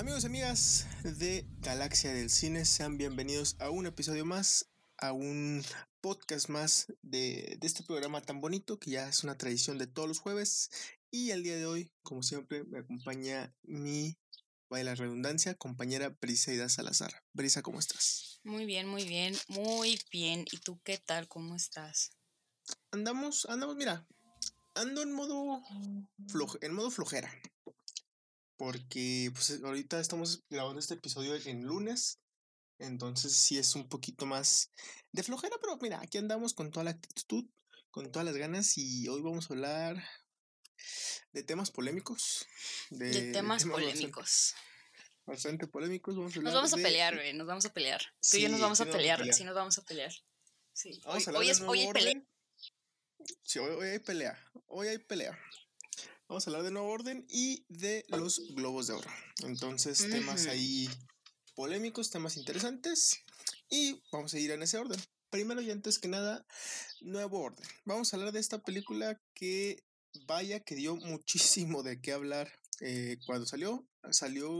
Amigos y amigas de Galaxia del Cine, sean bienvenidos a un episodio más, a un podcast más de, de, este programa tan bonito que ya es una tradición de todos los jueves. Y el día de hoy, como siempre, me acompaña mi, vaya la redundancia, compañera Briseida Salazar. Brisa, ¿cómo estás? Muy bien, muy bien, muy bien. ¿Y tú qué tal? ¿Cómo estás? Andamos, andamos, mira, ando en modo, floje, en modo flojera porque pues ahorita estamos grabando este episodio en lunes, entonces sí es un poquito más de flojera, pero mira, aquí andamos con toda la actitud, con todas las ganas y hoy vamos a hablar de temas polémicos. De, de temas, temas, polémicos. Bastante, bastante, polémicos. Vamos a nos vamos a de... pelear, güey, nos vamos a pelear. Sí, Tú y yo nos vamos a pelear, sí, nos vamos a pelear. Sí. Vamos hoy, hoy es, hoy hay pelea. Sí, hoy, hoy hay pelea. Hoy hay pelea. Vamos a hablar de Nuevo Orden y de los globos de oro. Entonces, temas ahí polémicos, temas interesantes. Y vamos a ir en ese orden. Primero y antes que nada, Nuevo Orden. Vamos a hablar de esta película que, vaya, que dio muchísimo de qué hablar eh, cuando salió. Salió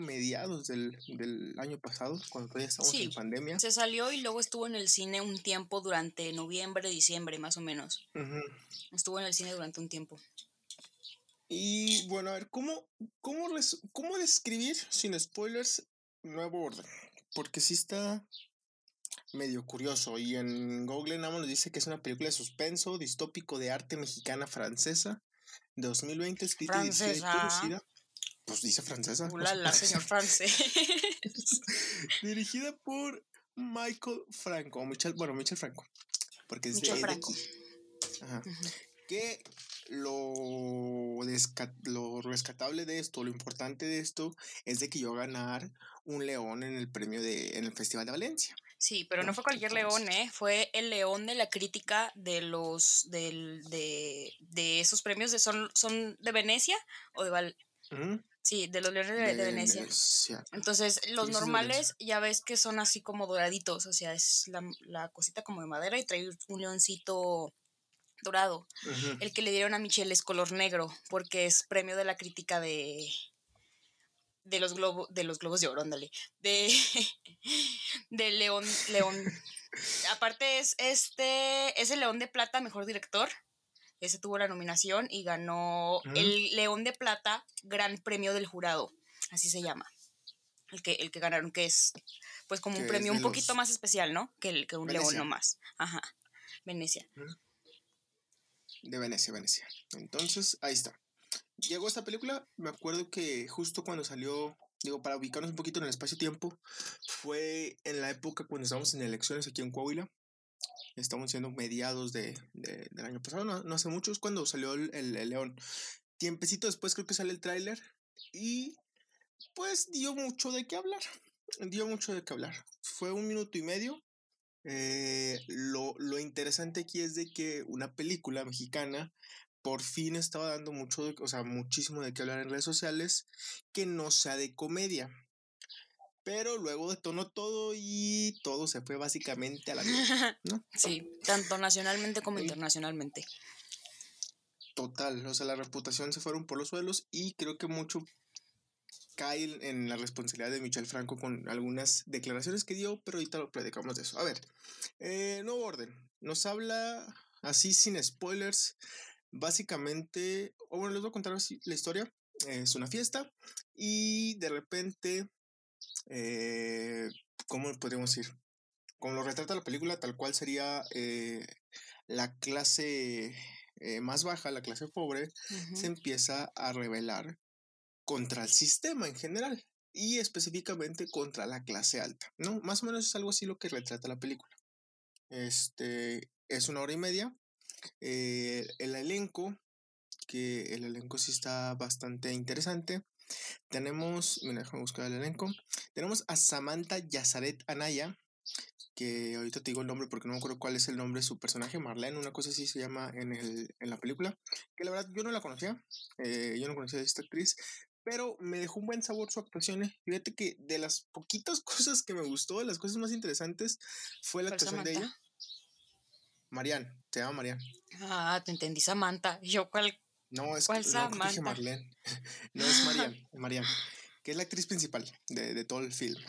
mediados del, del, año pasado, cuando todavía estamos sí, en pandemia. Se salió y luego estuvo en el cine un tiempo durante noviembre, diciembre, más o menos. Uh -huh. Estuvo en el cine durante un tiempo. Y bueno, a ver, ¿cómo, cómo, res, cómo describir sin spoilers Nuevo Orden? Porque sí está medio curioso. Y en Google nada más nos dice que es una película de suspenso distópico de arte mexicana francesa de 2020, escrita francesa. y dirigida. Pues dice francesa. Ulala, señor francés. dirigida por Michael Franco. Michel, bueno, Michel Franco. Porque es Michel de, Franco. de Ajá. Uh -huh. Que lo, lo, rescatable de esto, lo importante de esto, es de que yo ganar un león en el premio de, en el Festival de Valencia. Sí, pero no, no fue cualquier Entonces, león, ¿eh? Fue el león de la crítica de los, del, de, de esos premios, de, son, son de Venecia o de Val... -huh. Sí, de los leones de, Venecia. Venecia. Entonces, los normales ya ves que son así como doraditos, o sea, es la, la cosita como de madera y trae un leoncito dorado. Uh -huh. El que le dieron a Michelle es color negro, porque es premio de la crítica de de los globos de los globos de oro, ándale. De de León León. Aparte es este es el León de Plata mejor director. Ese tuvo la nominación y ganó uh -huh. el León de Plata Gran Premio del Jurado, así se llama. El que el que ganaron que es pues como un premio un poquito los... más especial, ¿no? Que el que un Venecia. león nomás. Ajá. Venecia. Uh -huh de Venecia, Venecia. Entonces, ahí está. Llegó esta película, me acuerdo que justo cuando salió, digo, para ubicarnos un poquito en el espacio-tiempo, fue en la época cuando estábamos en elecciones aquí en Coahuila. Estamos siendo mediados de, de, del año pasado, no, hace mucho, es cuando salió el, el, el León. Tiempecito después creo que sale el tráiler y pues dio mucho de qué hablar. Dio mucho de qué hablar. Fue un minuto y medio, eh, lo, lo, interesante aquí es de que una película mexicana por fin estaba dando mucho, de, o sea, muchísimo de qué hablar en redes sociales que no sea de comedia. Pero luego detonó todo y todo se fue básicamente a la mierda, ¿no? Sí, tanto nacionalmente como internacionalmente. Total, o sea, la reputación se fueron por los suelos y creo que mucho cae en la responsabilidad de Michel Franco con algunas declaraciones que dio, pero ahorita lo predicamos de eso. A ver, eh, nuevo orden. Nos habla así sin spoilers. Básicamente, o bueno, les voy a contar así la historia. Es una fiesta y de repente, eh, ¿cómo podríamos decir? Como lo retrata la película, tal cual sería eh, la clase eh, más baja, la clase pobre, uh -huh. se empieza a revelar contra el sistema en general y específicamente contra la clase alta, ¿no? Más o menos es algo así lo que retrata la película. Este es una hora y media. Eh, el elenco, que el elenco sí está bastante interesante. Tenemos, mira, déjame buscar el elenco. Tenemos a Samantha Yazaret Anaya, que ahorita te digo el nombre porque no me acuerdo cuál es el nombre de su personaje, Marlene, una cosa así se llama en, el, en la película, que la verdad yo no la conocía, eh, yo no conocía a esta actriz, pero me dejó un buen sabor su actuación. ¿eh? Fíjate que de las poquitas cosas que me gustó, de las cosas más interesantes, fue la actuación Samantha? de ella. Marian, se llama Marian. Ah, te entendí, Samantha. Yo, ¿cuál? No, es ¿Cuál no, Samantha? dije Marlene. no, es Marian, Marian. que es la actriz principal de, todo el film.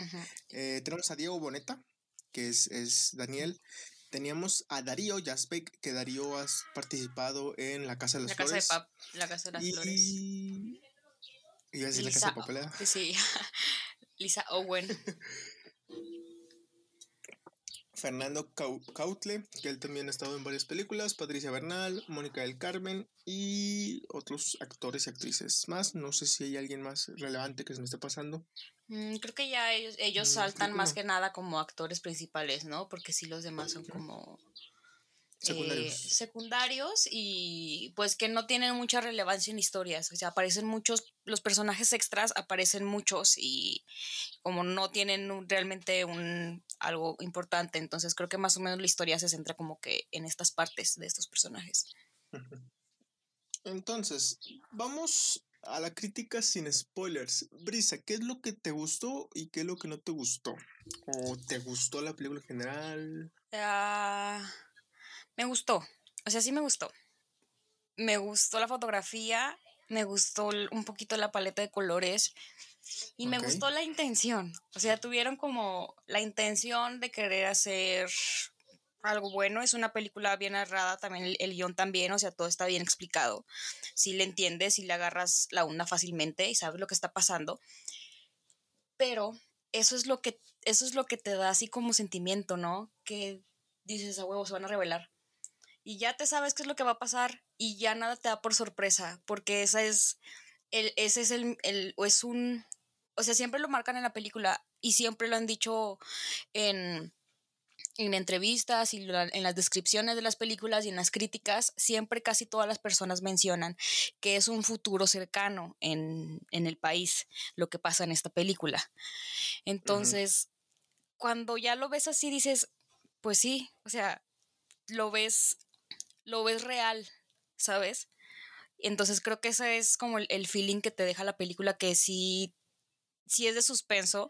Eh, tenemos a Diego Boneta, que es, es Daniel. Teníamos a Darío Jaspek, que Darío ha participado en La Casa de las Flores. Casa de La Casa de las y... Flores. Iba a decir La Casa Papelera. Sí, Lisa Owen. Fernando Cautle, que él también ha estado en varias películas, Patricia Bernal, Mónica del Carmen y otros actores y actrices más. No sé si hay alguien más relevante que se me esté pasando. Mm, creo que ya ellos, ellos mm, saltan más que nada como actores principales, ¿no? Porque sí los demás son como Secundarios. Eh, secundarios y pues que no tienen mucha relevancia en historias. O sea, aparecen muchos, los personajes extras aparecen muchos y como no tienen realmente un algo importante, entonces creo que más o menos la historia se centra como que en estas partes de estos personajes. Entonces, vamos a la crítica sin spoilers. Brisa, ¿qué es lo que te gustó y qué es lo que no te gustó? ¿O te gustó la película en general? Ah... Me gustó, o sea, sí me gustó. Me gustó la fotografía, me gustó un poquito la paleta de colores y me gustó la intención. O sea, tuvieron como la intención de querer hacer algo bueno. Es una película bien narrada, también el, el, guion también, o sea, todo está bien explicado. Si le entiendes, si le agarras la onda fácilmente y sabes lo que está pasando. Pero eso es lo que, eso es lo que te da así como sentimiento, ¿no? Que dices, a huevo, se van a revelar y ya te sabes qué es lo que va a pasar y ya nada te da por sorpresa, porque esa es el, ese es el, el, o es un, o sea, siempre lo marcan en la película y siempre lo han dicho en, en entrevistas y en las descripciones de las películas y en las críticas, siempre casi todas las personas mencionan que es un futuro cercano en, en el país lo que pasa en esta película. Entonces, cuando ya lo ves así, dices, pues sí, o sea, lo ves lo ves real, ¿sabes? Entonces creo que ese es como el, feeling que te deja la película, que sí, sí es de suspenso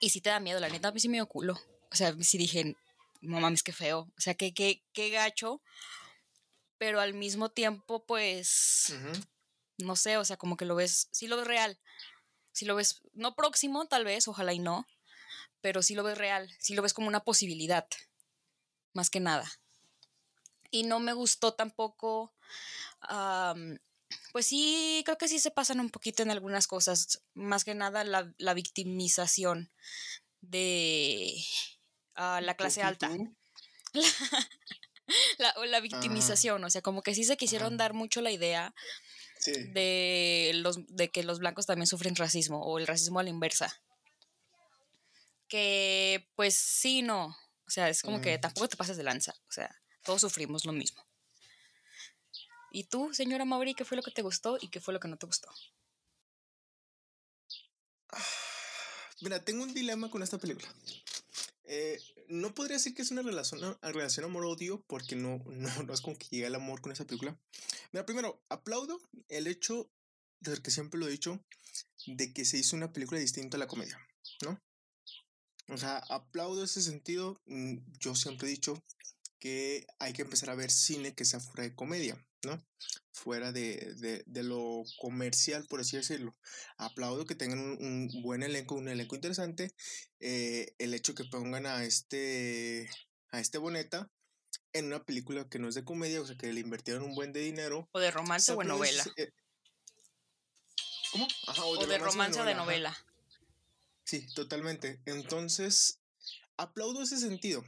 y sí te da miedo. La neta, a mí sí me dio culo. O sea, sí dije, no mames, qué feo. O sea, qué, qué, qué gacho. Pero al mismo tiempo, pues, no sé, o sea, como que lo ves, sí lo ves real. Sí lo ves, no próximo, tal vez, ojalá y no, pero sí lo ves real. Sí lo ves como una posibilidad, más que nada y no me gustó tampoco. pues sí, creo que sí se pasan un poquito en algunas cosas. Más que nada la, victimización de ah, la clase alta. La, la, victimización, o sea, como que sí se quisieron dar mucho la idea de, los, de que los blancos también sufren racismo o el racismo a la inversa. Que pues sí, no. O sea, es como que tampoco te pases de lanza. O sea, todos sufrimos lo mismo. ¿Y tú, señora Mauri, qué fue lo que te gustó y qué fue lo que no te gustó? Mira, tengo un dilema con esta película. Eh, no podría decir que es una relación, amor-odio porque no, no, no es como que llega el amor con esa película. Mira, primero, aplaudo el hecho, de que siempre lo he dicho, de que se hizo una película distinta a la comedia, ¿no? O sea, aplaudo ese sentido. Mm, yo siempre he dicho que hay que empezar a ver cine que sea fuera de comedia, ¿no? Fuera de, lo comercial, por así decirlo. Aplaudo que tengan un, buen elenco, un elenco interesante. Eh, el hecho que pongan a este, a este Boneta en una película que no es de comedia, o sea, que le invirtieron un buen de dinero. O de romance o de novela. Eh, ¿Cómo? o de, romance, o de novela. Sí, totalmente. Entonces, aplaudo ese sentido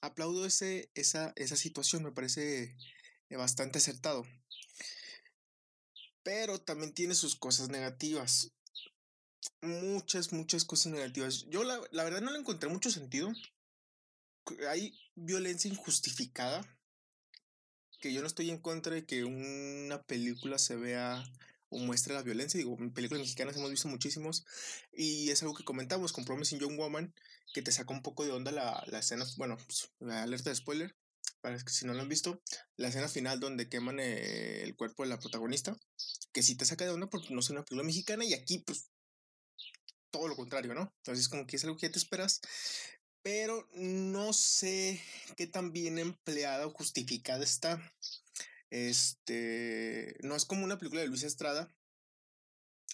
aplaudo ese, esa, esa situación, me parece eh, bastante acertado. Pero también tiene sus cosas negativas. Muchas, muchas cosas negativas. Yo la, la verdad no le encontré mucho sentido. Hay violencia injustificada. Que yo no estoy en contra de que una película se vea o muestre la violencia. Digo, en películas mexicanas hemos visto muchísimos. Y es algo que comentamos con Promising Young Woman, que te saca un poco de onda la, la escena, bueno, pues, alerta de spoiler, para que si no lo han visto, la escena final donde queman eh, el cuerpo de la protagonista, que sí te saca de onda porque no es una película mexicana y aquí pues todo lo contrario, ¿no? Entonces como que es algo que ya te esperas, pero no sé qué tan bien empleada o justificada está. Este, no es como una película de Luis Estrada,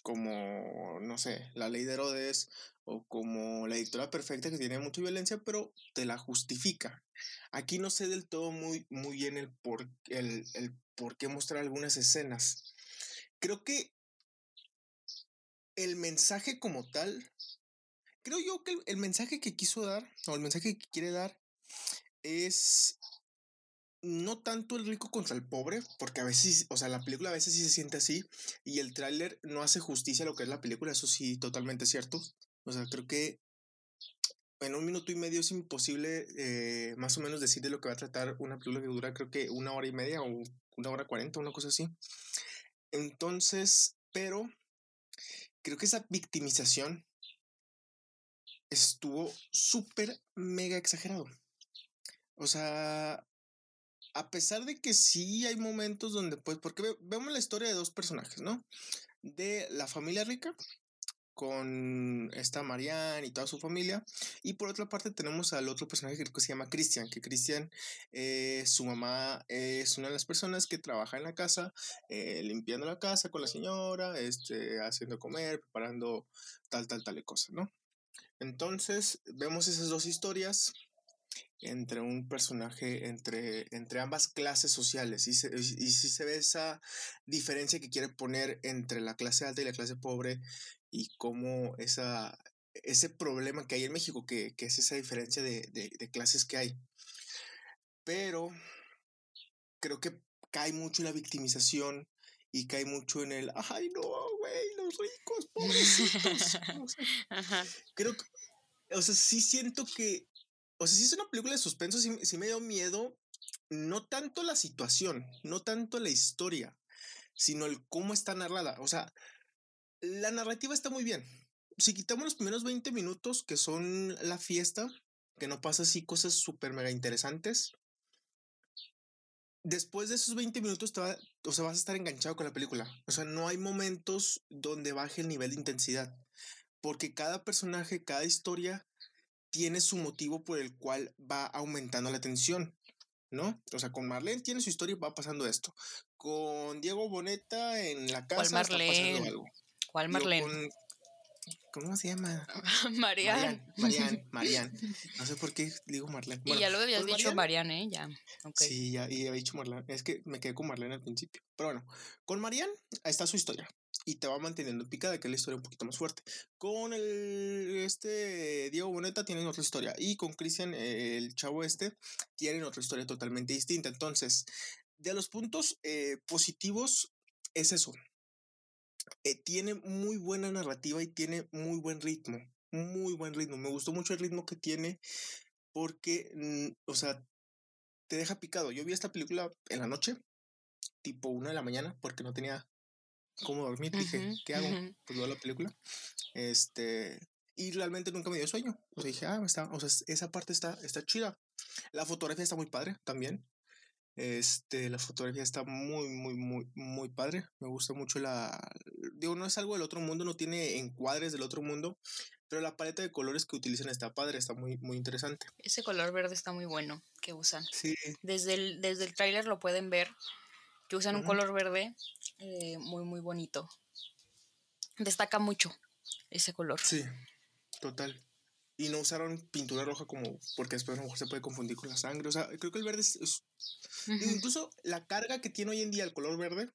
como, no sé, la ley de Herodes o como la dictadura perfecta que tiene mucha violencia, pero te la justifica. Aquí no sé del todo muy, muy bien el por, el, el por qué mostrar algunas escenas. Creo que el mensaje como tal, creo yo que el, mensaje que quiso dar, o el mensaje que quiere dar, es no tanto el rico contra el pobre, porque a veces, o sea, la película a veces sí se siente así, y el tráiler no hace justicia a lo que es la película, eso sí, totalmente cierto. O sea, creo que en un minuto y medio es imposible eh, más o menos decir de lo que va a tratar una película que dura creo que una hora y media o una hora cuarenta, una cosa así. Entonces, pero creo que esa victimización estuvo súper mega exagerado. O sea, a pesar de que sí hay momentos donde, pues, porque vemos la historia de dos personajes, ¿no? De la familia rica con esta Marianne y toda su familia. Y por otra parte tenemos al otro personaje que se llama Christian, que Christian, eh, su mamá es una de las personas que trabaja en la casa, eh, limpiando la casa con la señora, este, haciendo comer, preparando tal, tal, tal cosa, ¿no? Entonces vemos esas dos historias entre un personaje, entre, entre ambas clases sociales. Y, y si se ve esa diferencia que quiere poner entre la clase alta y la clase pobre y cómo esa, ese problema que hay en México, que, es esa diferencia de, clases que hay. Pero creo que cae mucho en la victimización y cae mucho en el, ay no, güey, los ricos, pobrecitos. Creo que, o sea, sí siento que, o sea, si es una película de suspenso, sí, sí me dio miedo, no tanto la situación, no tanto la historia, sino el cómo está narrada. O sea, la narrativa está muy bien. Si quitamos los primeros 20 minutos, que son la fiesta, que no pasa así cosas súper mega interesantes, después de esos 20 minutos te o sea, vas a estar enganchado con la película. O sea, no hay momentos donde baje el nivel de intensidad. Porque cada personaje, cada historia tiene su motivo por el cual va aumentando la tensión. ¿no? O sea, con Marlene tiene su historia y va pasando esto. Con Diego Boneta en la casa está pasando algo. ¿Cuál Marlene? ¿Cómo se llama? Marian. Marian, Marian, No sé por qué digo Marlene. y ya lo habías dicho Marian, ¿eh? Ya. Sí, ya y había dicho Marlene. Es que me quedé con Marlene al principio. Pero bueno, con Marian está su historia. Y te va manteniendo picada, que es la historia un poquito más fuerte. Con el este Diego Boneta tienen otra historia. Y con Cristian, el chavo este, tienen otra historia totalmente distinta. Entonces, de los puntos eh, positivos, es eso. Eh, tiene muy buena narrativa y tiene muy buen ritmo, muy buen ritmo. Me gustó mucho el ritmo que tiene porque, mm, o sea, te deja picado. Yo vi esta película en la noche, tipo una de la mañana, porque no tenía cómo dormir. Dije, ¿qué hago? Pues veo la película. Este, y realmente nunca me dio sueño. O sea, dije, ah, está, o sea, esa parte está, está chida. La fotografía está muy padre también. Este, la fotografía está muy, muy, muy, muy padre. Me gusta mucho la. Digo, no es algo del otro mundo, no tiene encuadres del otro mundo, pero la paleta de colores que utilizan está padre, está muy, muy interesante. Ese color verde está muy bueno que usan. Sí. Desde el, desde el tráiler lo pueden ver, que usan un color verde eh, muy, muy bonito. Destaca mucho ese color. Sí, total y no usaron pintura roja como porque después a lo mejor se puede confundir con la sangre. O sea, creo que el verde es, incluso la carga que tiene hoy en día el color verde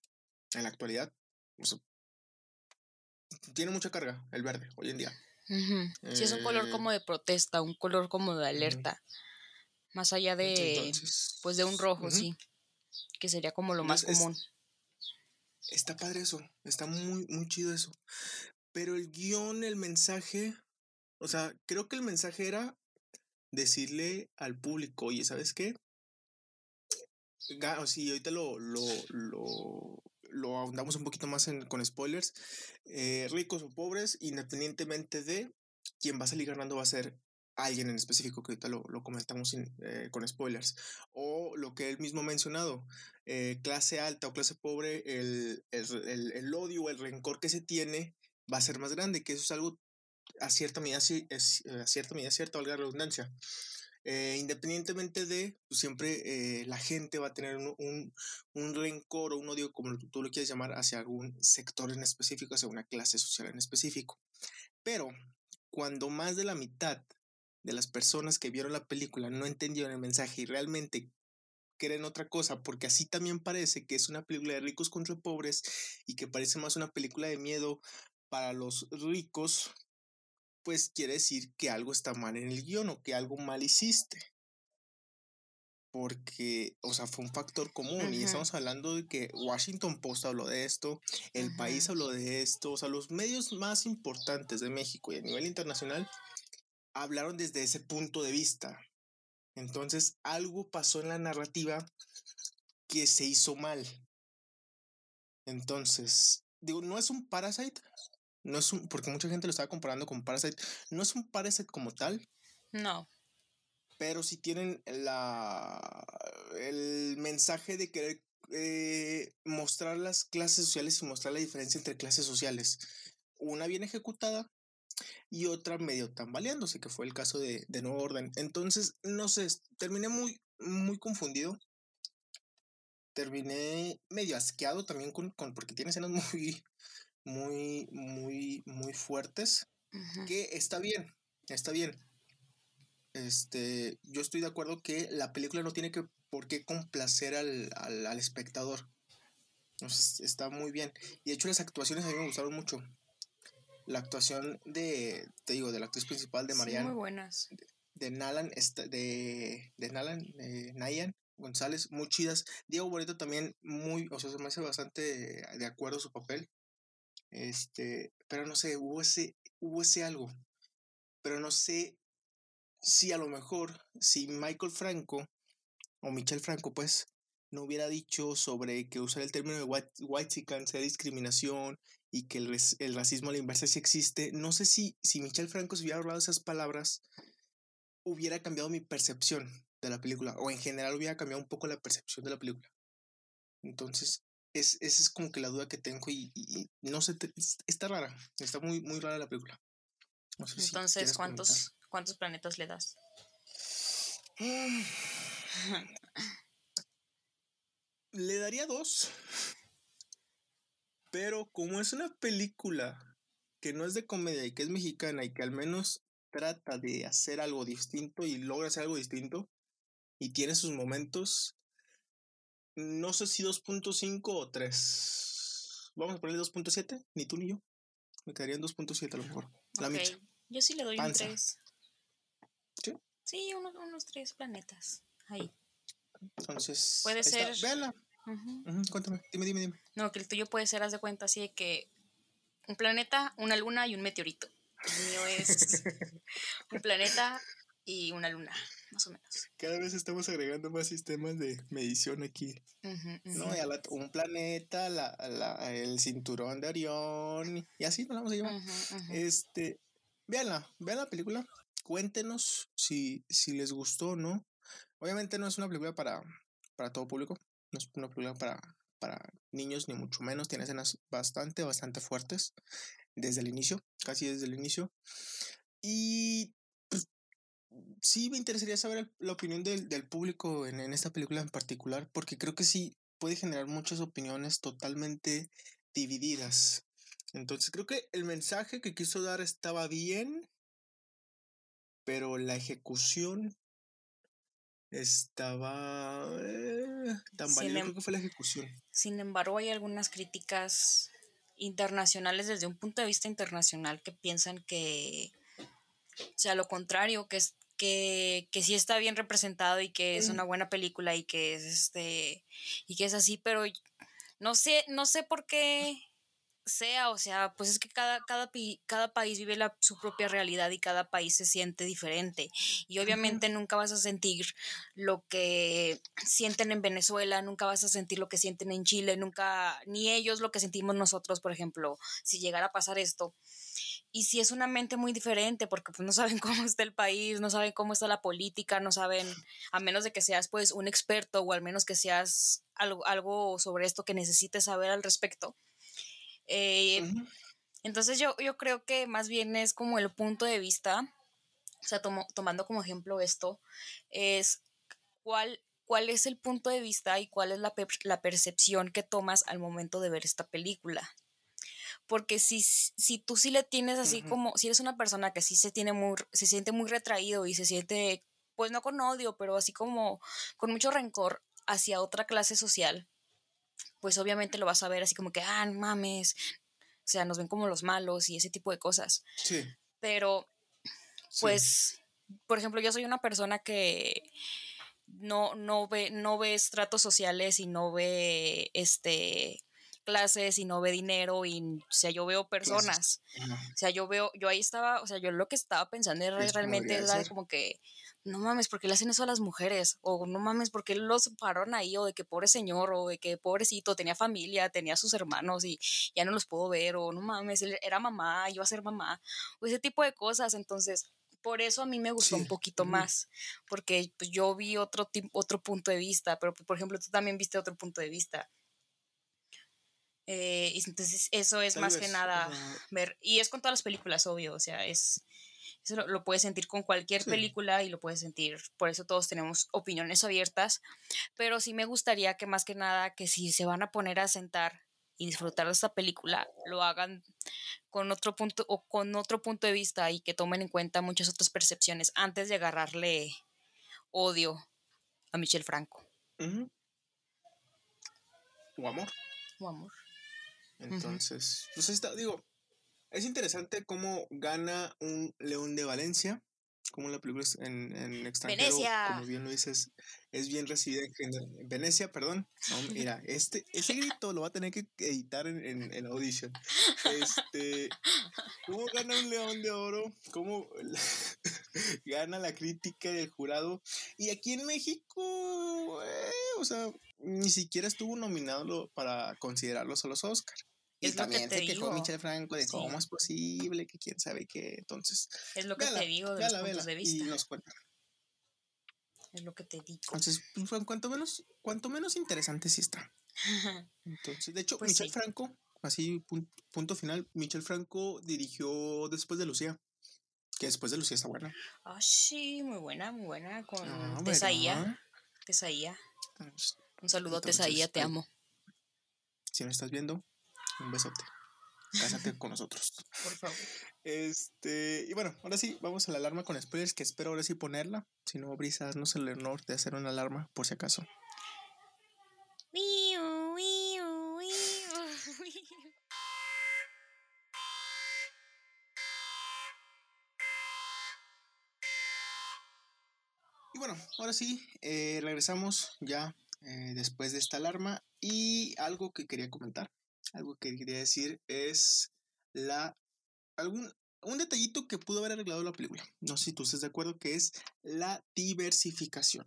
en la actualidad, tiene mucha carga el verde hoy en día. Sí, es un color como de protesta, un color como de alerta. Más allá de pues de un rojo, sí. Que sería como lo más común. está padre eso, está muy, muy chido eso. Pero el guion, el mensaje, o sea, creo que el mensaje era decirle al público, oye, ¿sabes qué? O sí, ahorita lo, lo, lo, lo ahondamos un poquito más con spoilers. Eh, ricos o pobres, independientemente de quién va a salir ganando, va a ser alguien en específico, que ahorita lo, lo comentamos eh, con spoilers. O lo que él mismo ha mencionado, eh, clase alta o clase pobre, el, el, el, odio o el rencor que se tiene va a ser más grande, que eso es algo a cierta medida, es, eh, a cierta medida cierta, valga la redundancia. Eh, independientemente de, pues, siempre eh, la gente va a tener un, un, un, rencor o un odio, como tú lo quieres llamar, hacia algún sector en específico, hacia una clase social en específico. Pero cuando más de la mitad de las personas que vieron la película no entendieron el mensaje y realmente creen otra cosa, porque así también parece que es una película de ricos contra pobres y que parece más una película de miedo para los ricos pues quiere decir que algo está mal en el guion o que algo mal hiciste. Porque, o sea, fue un factor común y estamos hablando de que Washington Post habló de esto, el país habló de esto, o sea, los medios más importantes de México y a nivel internacional hablaron desde ese punto de vista. Entonces, algo pasó en la narrativa que se hizo mal. Entonces, digo, no es un Parasite, no es un, porque mucha gente lo estaba comparando con Parasite. No es un Parasite como tal. No. Pero sí tienen la, el mensaje de querer eh, mostrar las clases sociales y mostrar la diferencia entre clases sociales. Una bien ejecutada y otra medio tambaleándose, que fue el caso de, de Nuevo Orden. Entonces, no sé, terminé muy, muy confundido. Terminé medio asqueado también con, con porque tiene escenas muy, muy, muy, muy fuertes, que está bien, está bien. Este, yo estoy de acuerdo que la película no tiene que por qué complacer al, al, espectador. está muy bien. Y de hecho las actuaciones a mí me gustaron mucho. La actuación de, te digo, de la actriz principal de Marianne. muy buenas. De, Nalan, de, de Nalan, Nayan González, muy chidas. Diego Bonito también muy, o sea, se me hace bastante de acuerdo su papel. Este, pero no sé, hubo ese, hubo ese algo. Pero no sé si a lo mejor, si Michael Franco, o Michel Franco, pues, no hubiera dicho sobre que usar el término de white, white sea discriminación y que el, el, racismo a la inversa sí existe, no sé si, si Michel Franco se hubiera hablado esas palabras, hubiera cambiado mi percepción de la película, o en general hubiera cambiado un poco la percepción de la película. Entonces, es, esa es como que la duda que tengo y, no sé, está rara, está muy, muy rara la película. Entonces, ¿cuántos, ¿cuántos planetas le das? le daría dos. Pero como es una película que no es de comedia y que es mexicana y que al menos trata de hacer algo distinto y logra hacer algo distinto y tiene sus momentos, no sé si 2.5 o 3. Vamos a ponerle 2.7, ni tú ni yo. Me quedaría en 2.7 a lo mejor. La okay. Yo sí le doy un 3. ¿Sí? Sí, unos, unos 3 planetas. Ahí. Entonces. Puede ser. Cuéntame, dime, dime, dime. No, que el tuyo puede ser, haz de cuenta, así de que un planeta, una luna y un meteorito. El mío es un planeta y una luna más o menos. Cada vez estamos agregando más sistemas de medición aquí. No, un planeta, la, el cinturón de Orión, y así nos vamos a llevar. Este, véanla, vean la película, cuéntenos si, si les gustó o no. Obviamente no es una película para, para todo público, no es una película para, para niños, ni mucho menos. Tiene escenas bastante, bastante fuertes desde el inicio, casi desde el inicio. Y sí me interesaría saber la opinión del, del público en, en, esta película en particular, porque creo que sí puede generar muchas opiniones totalmente divididas. Entonces creo que el mensaje que quiso dar estaba bien, pero la ejecución estaba eh, tan válida. Em creo que fue la ejecución. Sin embargo, hay algunas críticas internacionales desde un punto de vista internacional que piensan que o sea, lo contrario, que es que, que sí está bien representado y que es una buena película y que es este y que es así, pero no sé, no sé por qué sea, o sea, pues es que cada, cada, cada país vive la, su propia realidad y cada país se siente diferente. Y obviamente nunca vas a sentir lo que sienten en Venezuela, nunca vas a sentir lo que sienten en Chile, nunca, ni ellos lo que sentimos nosotros, por ejemplo, si llegara a pasar esto. Y si es una mente muy diferente, porque pues no saben cómo está el país, no saben cómo está la política, no saben, a menos de que seas pues un experto o al menos que seas algo, algo sobre esto que necesites saber al respecto. Eh, entonces yo, yo creo que más bien es como el punto de vista o sea, tomando como ejemplo esto, es cuál, cuál es el punto de vista y cuál es la, la percepción que tomas al momento de ver esta película. Porque si, si tú sí le tienes así como, si eres una persona que sí se tiene muy, se siente muy retraído y se siente, pues no con odio, pero así como con mucho rencor hacia otra clase social, pues obviamente lo vas a ver así como que, ah, mames, o sea, nos ven como los malos y ese tipo de cosas. Sí. Pero, pues, por ejemplo, yo soy una persona que no, no ve, no ve estratos sociales y no ve este clases y no ve dinero y, o sea, yo veo personas. O sea, yo veo, yo ahí estaba, o sea, yo lo que estaba pensando era realmente era como que, no mames, ¿por qué le hacen eso a las mujeres? O no mames, ¿por qué los pararon ahí? O de que pobre señor, o de que pobrecito, tenía familia, tenía sus hermanos y ya no los puedo ver, o no mames, él era mamá, iba a ser mamá, o ese tipo de cosas. Entonces, por eso a mí me gustó un poquito más, porque pues, yo vi otro, otro punto de vista, pero por ejemplo, tú también viste otro punto de vista. Eh, entonces eso es más que nada ver, y es con todas las películas, obvio, o sea, es, eso lo, puedes sentir con cualquier película y lo puedes sentir, por eso todos tenemos opiniones abiertas, pero sí me gustaría que más que nada que si se van a poner a sentar y disfrutar de esta película, lo hagan con otro punto o con otro punto de vista y que tomen en cuenta muchas otras percepciones antes de agarrarle odio a Michelle Franco. O amor. O amor. Entonces, pues está, digo, es interesante cómo gana un León de Valencia, como la película en, en extranjero, Venecia. como bien lo dices, es bien recibida en, Venecia, perdón. mira, este, ese grito lo va a tener que editar en, en, en Audition. Este, ¿cómo gana un León de Oro? ¿Cómo gana la crítica del jurado? Y aquí en México, eh, o sea, ni siquiera estuvo nominado para considerarlos a los Oscars. Y también se quejó Michel Franco de cómo es posible, que quién sabe qué. Entonces, es lo que te digo de los puntos de vista. Y nos cuentan. Es lo que te digo. Entonces, pues, cuanto menos, cuanto menos interesante sí está. Entonces, de hecho, pues Michel Franco, así punto final, Michel Franco dirigió después de Lucía. Que después de Lucía está buena. Ah, sí, muy buena, muy buena. Con ah, Tesaía. Tesaía. Un saludo Tesaía, te amo. Si me estás viendo, un besote. Cásate con nosotros. Por favor. Este, y bueno, ahora sí, vamos a la alarma con spoilers, que espero ahora sí ponerla. Si no, brisas, no se el honor de hacer una alarma, por si acaso. Y bueno, ahora sí, eh, regresamos ya eh, después de esta alarma y algo que quería comentar algo que quería decir es la algún un detallito que pudo haber arreglado la película. No sé si tú estás de acuerdo que es la diversificación.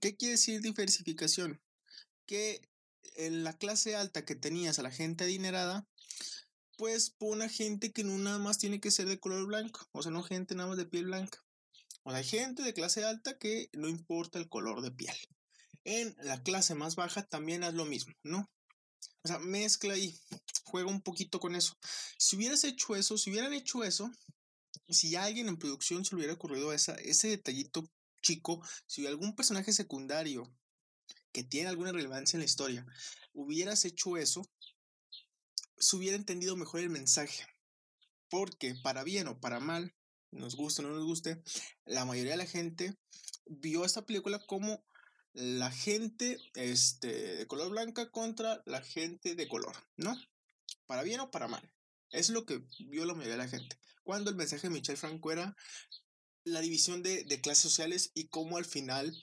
¿Qué quiere decir diversificación? Que en la clase alta que tenías a la gente adinerada, pues pone gente que no nada más tiene que ser de color blanco, o sea, no gente nada más de piel blanca. O sea, hay gente de clase alta que no importa el color de piel. En la clase más baja también es lo mismo, ¿no? O sea, mezcla ahí, juega un poquito con eso. Si hubieras hecho eso, si hubieran hecho eso, si alguien en producción se le hubiera ocurrido esa, ese detallito chico, si algún personaje secundario que tiene alguna relevancia en la historia, hubieras hecho eso, se hubiera entendido mejor el mensaje. Porque para bien o para mal, nos guste o no nos guste, la mayoría de la gente vio esta película como la gente este, de color blanca contra la gente de color, ¿no? Para bien o para mal. Es lo que vio la mayoría de la gente. Cuando el mensaje de Michel Franco era la división de, de clases sociales y cómo al final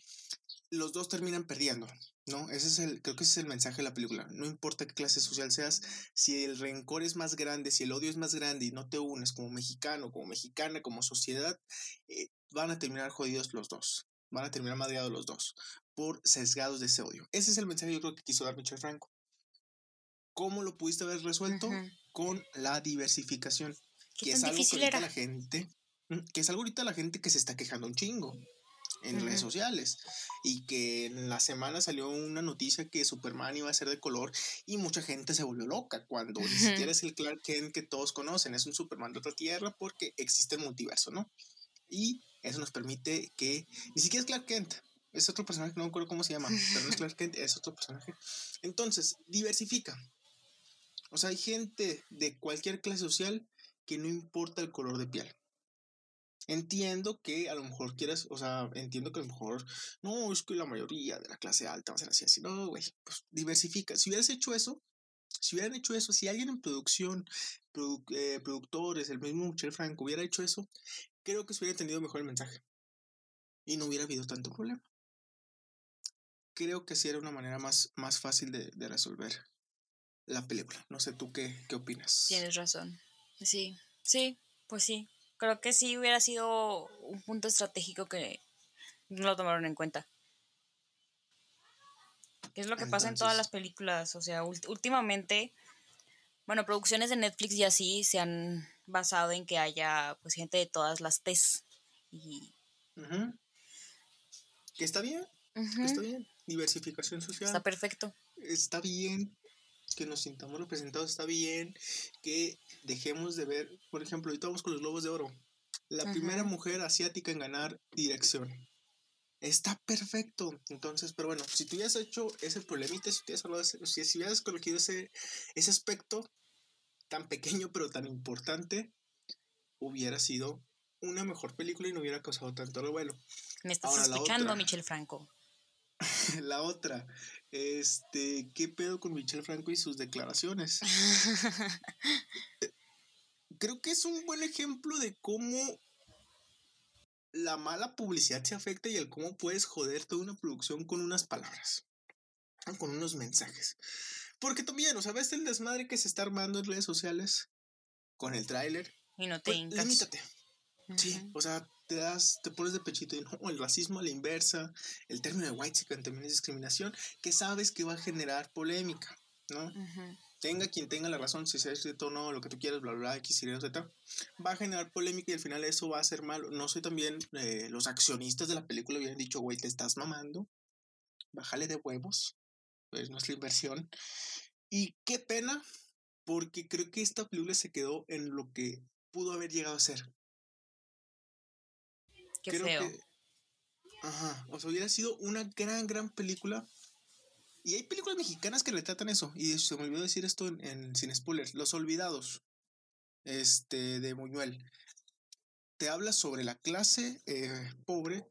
los dos terminan perdiendo, ¿no? Ese es el, creo que ese es el mensaje de la película. No importa qué clase social seas, si el rencor es más grande, si el odio es más grande y no te unes como mexicano, como mexicana, como sociedad, eh, van a terminar jodidos los dos. Van a terminar madreados los dos por sesgados de ese odio. Ese es el mensaje yo creo que quiso dar Michel Franco. ¿Cómo lo pudiste haber resuelto? Con la diversificación. Que es algo que ahorita la gente, que es algo ahorita la gente que se está quejando un chingo en redes sociales y que en la semana salió una noticia que Superman iba a ser de color y mucha gente se volvió loca cuando ni siquiera es el Clark Kent que todos conocen, es un Superman de otra tierra porque existe el multiverso, ¿no? Y eso nos permite que ni siquiera es Clark Kent, es otro personaje, no me acuerdo cómo se llama, pero no es Clark Kent, es otro personaje. Entonces, diversifica. O sea, hay gente de cualquier clase social que no importa el color de piel. Entiendo que a lo mejor quieras, o sea, entiendo que a lo mejor, no, es que la mayoría de la clase alta va a ser así, así. No, güey, pues diversifica. Si hubieras hecho eso, si hubieran hecho eso, si alguien en producción, eh, productores, el mismo Michel Franco hubiera hecho eso, creo que se hubiera entendido mejor el mensaje. Y no hubiera habido tanto problema. Creo que así era una manera más, más fácil de, de resolver la película. No sé tú qué, qué opinas. Tienes razón. Sí, sí, pues sí. Creo que sí hubiera sido un punto estratégico que no lo tomaron en cuenta. ¿Qué es lo que pasa en todas las películas? O sea, últimamente, bueno, producciones de Netflix y así se han basado en que haya pues gente de todas las T's. Y... Que está bien, está bien. Diversificación social. Está perfecto. Está bien que nos sintamos representados, está bien que dejemos de ver, por ejemplo, ahorita vamos con los Globos de Oro, la primera mujer asiática en ganar dirección. Está perfecto. Entonces, pero bueno, si tú hubieras hecho ese problemita, si, hubieras si, si hubieras corregido ese, ese aspecto tan pequeño pero tan importante, hubiera sido una mejor película y no hubiera causado tanto revuelo. Me estás explicando, Michel Franco. la otra, este, ¿qué pedo con Michel Franco y sus declaraciones? Creo que es un buen ejemplo de cómo la mala publicidad se afecta y el cómo puedes joder toda una producción con unas palabras, con unos mensajes. Porque también, o sea, ves el desmadre que se está armando en redes sociales con el tráiler. Y no te pues, Limítate. Sí, o sea, te das, te pones de pechito y no, el racismo a la inversa, el término de white también es discriminación, que sabes que va a generar polémica, ¿no? Tenga quien tenga la razón, si sea cierto o no, lo que tú quieras, bla, bla, bla, X, Y, Z, va a generar polémica y al final eso va a ser malo. No sé también, eh, los accionistas de la película habían dicho, güey, te estás mamando, bájale de huevos, pues no es la inversión. Y qué pena, porque creo que esta película se quedó en lo que pudo haber llegado a ser. Qué feo. ajá, o sea, hubiera sido una gran, gran película. Y hay películas mexicanas que retratan eso. Y se me olvidó decir esto en, Sin Spoilers. Los Olvidados. Este, de Muñuel. Te habla sobre la clase eh, pobre,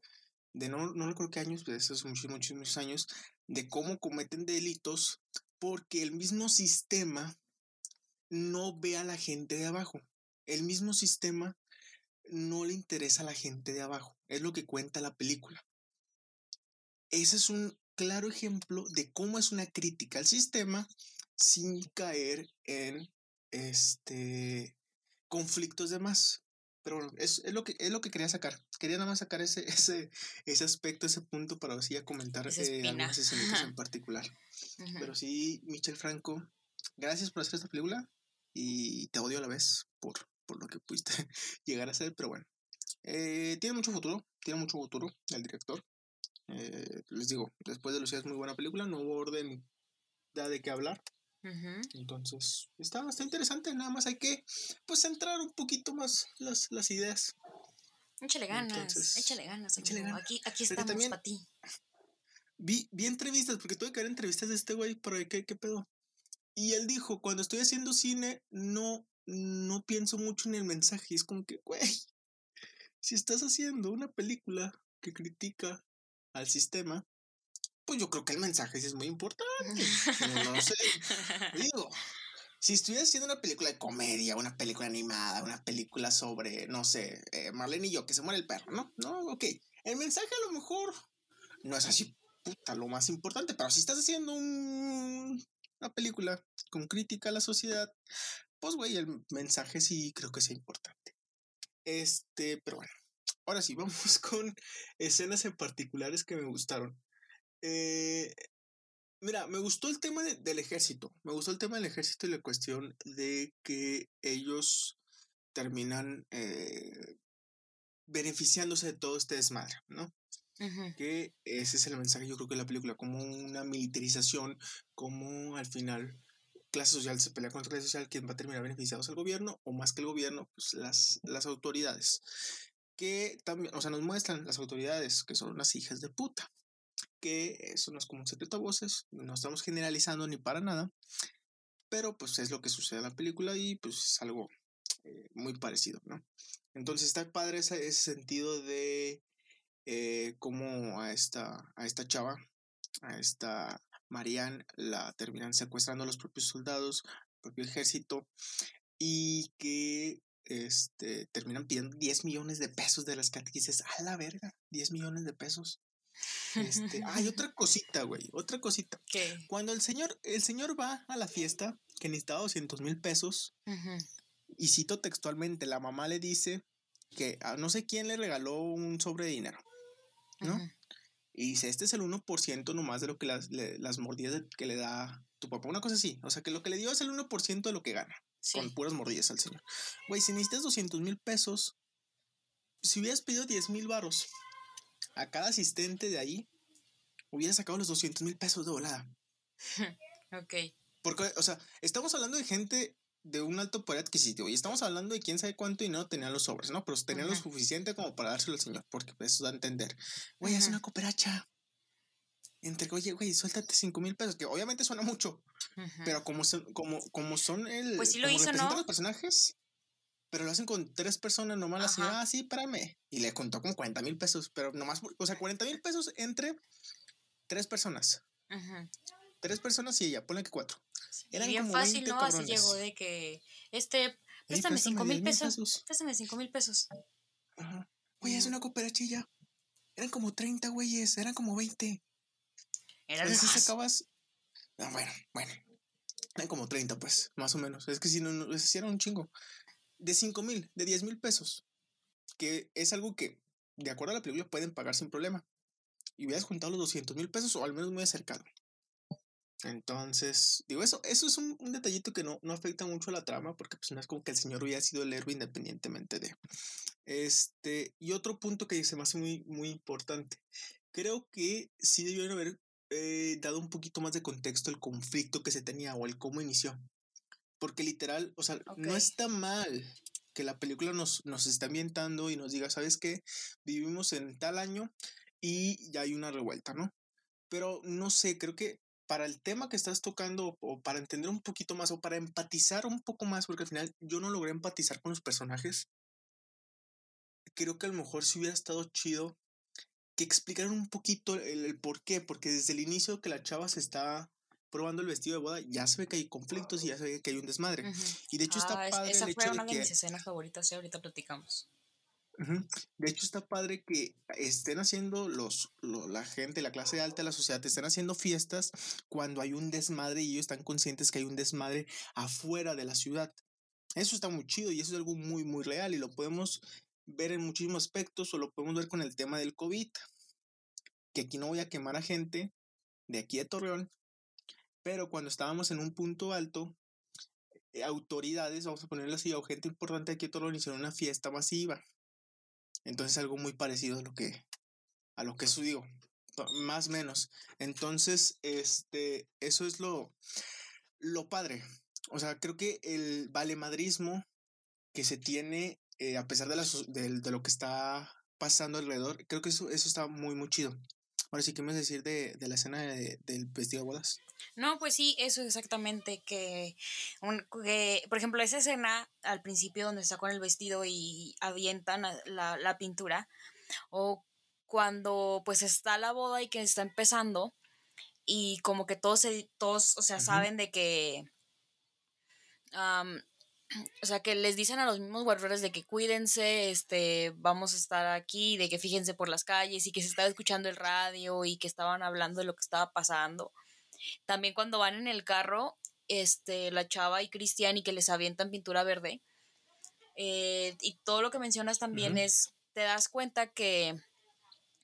de no, no recuerdo qué años, pero esos muchos, muchos, muchos años, de cómo cometen delitos porque el mismo sistema no ve a la gente de abajo. El mismo sistema no le interesa a la gente de abajo. Es lo que cuenta la película. Ese es un claro ejemplo de cómo es una crítica al sistema sin caer en este conflictos de más. Pero bueno, es, lo que, es lo que quería sacar. Quería nada más sacar ese, ese, ese aspecto, ese punto para así a comentar eh, algunas escenas en particular. Pero sí, Michel Franco, gracias por hacer esta película y te odio a la vez por, por lo que pudiste llegar a ser, pero bueno. Eh, tiene mucho futuro, tiene mucho futuro el director. Eh, les digo, después de Lucía es muy buena película, no hubo orden ya de qué hablar. Entonces, está, está interesante, nada más hay que pues centrar un poquito más las, las ideas. Échale ganas, échale ganas, Aquí, aquí estamos para ti. Vi, vi entrevistas, porque tuve que ver entrevistas de este güey para ver qué, qué pedo. Y él dijo, cuando estoy haciendo cine, no no pienso mucho en el mensaje. Es como que, güey, si estás haciendo una película que critica al sistema, pues yo creo que el mensaje sí es muy importante. No, sé. Digo, si estuviera haciendo una película de comedia, una película animada, una película sobre, no sé, eh, Marlene y yo, que se muere el perro, ¿no? No, ok. El mensaje a lo mejor no es así, puta, lo más importante, pero si estás haciendo un, una película con crítica a la sociedad, pues, güey, el mensaje sí creo que es importante. Este, pero bueno, ahora sí, vamos con escenas en particulares que me gustaron. Eh, mira, me gustó el tema del ejército. Me gustó el tema del ejército y la cuestión de que ellos terminan eh, beneficiándose de todo este desmadre, ¿no? Que ese es el mensaje, yo creo que de la película, como una militarización, como al final clase social se pelea contra clase social, ¿quién va a terminar beneficiados? ¿El gobierno? O más que el gobierno, pues las, las autoridades. que también, o sea, nos muestran las autoridades que son unas hijas de puta, que eso no es como un secreto a voces, no estamos generalizando ni para nada, pero pues es lo que sucede en la película y pues es algo eh, muy parecido, ¿no? Entonces está padre ese, ese sentido de eh, cómo a esta, a esta chava, a esta Marianne, la terminan secuestrando los propios soldados, el propio ejército, y que este, terminan pidiendo 10 millones de pesos de las dices, a la verga, 10 millones de pesos. Este, hay otra cosita, güey, otra cosita. ¿Qué? Cuando el señor, el señor va a la fiesta, que necesitaba 200 mil pesos, y cito textualmente, la mamá le dice que a no sé quién le regaló un sobre de dinero, ¿no? Y dice, este es el 1% nomás de lo que las, las mordidas que le da tu papá, una cosa así. O sea, que lo que le dio es el 1% de lo que gana, con puras mordidas al señor. Güey, si necesitas 200 mil pesos, si hubieras pedido 10 mil varos a cada asistente de ahí, hubieras sacado los 200 mil pesos de volada. ok. Porque, o sea, estamos hablando de gente de un alto poder adquisitivo y estamos hablando de quién sabe cuánto dinero tenían los sobres, ¿no? Pero tenían lo suficiente como para dárselo al señor, porque pues, eso da a entender. Güey, es una cooperacha. Entre, oye, güey, suéltate 5 mil pesos, que obviamente suena mucho, pero como son, como, como son el. Pues sí lo hizo, ¿no? los personajes, pero lo hacen con tres personas nomás. La señora, ah, sí, espérame. Y le contó como 40 mil pesos, pero nomás, o sea, 40 mil pesos entre tres personas. Tres personas y ella, ponle que cuatro. Era bien fácil, ¿no? Así llegó de que, este, préstame cinco mil pesos. Préstame cinco mil pesos. Ajá. Güey, es una cooperachilla. Eran como 30 güeyes, eran como 20. Eran más. Si sacabas. Ah, bueno, bueno. Eran como 30, pues, más o menos. Es que si no, no si era un chingo. De 5 mil, de 10 mil pesos. Que es algo que, de acuerdo a la película, pueden pagar sin problema. Y hubieras juntado los 200 mil pesos o al menos muy acercado. Entonces, digo, eso, eso es un, detallito que no, no, afecta mucho a la trama, porque pues no es como que el señor hubiera sido el héroe independientemente de. Este, y otro punto que se me hace muy, muy importante. Creo que sí debieron haber eh, dado un poquito más de contexto al conflicto que se tenía o el cómo inició. Porque literal, o sea, no está mal que la película nos, nos está ambientando y nos diga, ¿sabes qué? Vivimos en tal año y ya hay una revuelta, ¿no? Pero no sé, creo que para el tema que estás tocando o para entender un poquito más o para empatizar un poco más, porque al final yo no logré empatizar con los personajes, creo que a lo mejor sí hubiera estado chido que explicaran un poquito el, por qué, porque desde el inicio que la chava se está probando el vestido de boda, ya se ve que hay conflictos y ya se ve que hay un desmadre. Y de hecho está ah, padre esa fue una de mis escenas favoritas, y ahorita platicamos. De hecho, está padre que estén haciendo los, la gente, la clase alta de la sociedad, estén haciendo fiestas cuando hay un desmadre y ellos están conscientes que hay un desmadre afuera de la ciudad. Eso está muy chido y eso es algo muy, muy real y lo podemos ver en muchísimos aspectos o lo podemos ver con el tema del COVID. Que aquí no voy a quemar a gente de aquí de Torreón, pero cuando estábamos en un punto alto, eh, autoridades, vamos a ponerlo así, o gente importante aquí de Torreón hicieron una fiesta masiva entonces algo muy parecido a lo que, a lo que eso digo, más o menos. Entonces, este, eso es lo, lo padre. O sea, creo que el valemadrismo que se tiene, eh, a pesar de, la, de, de, lo que está pasando alrededor, creo que eso, eso está muy, muy chido. Ahora sí, ¿qué me vas a decir de, de la escena de, del vestido de bodas? No, pues sí, eso exactamente, que, que, por ejemplo, esa escena al principio donde está con el vestido y avientan la, la pintura, o cuando pues está la boda y que está empezando, y como que todos, todos o sea, saben de que o sea, que les dicen a los mismos guardias de que cuídense, este, vamos a estar aquí, de que fíjense por las calles y que se estaba escuchando el radio y que estaban hablando de lo que estaba pasando. También cuando van en el carro, este, la chava y Cristian y que les avientan pintura verde. Eh, y todo lo que mencionas también es, te das cuenta que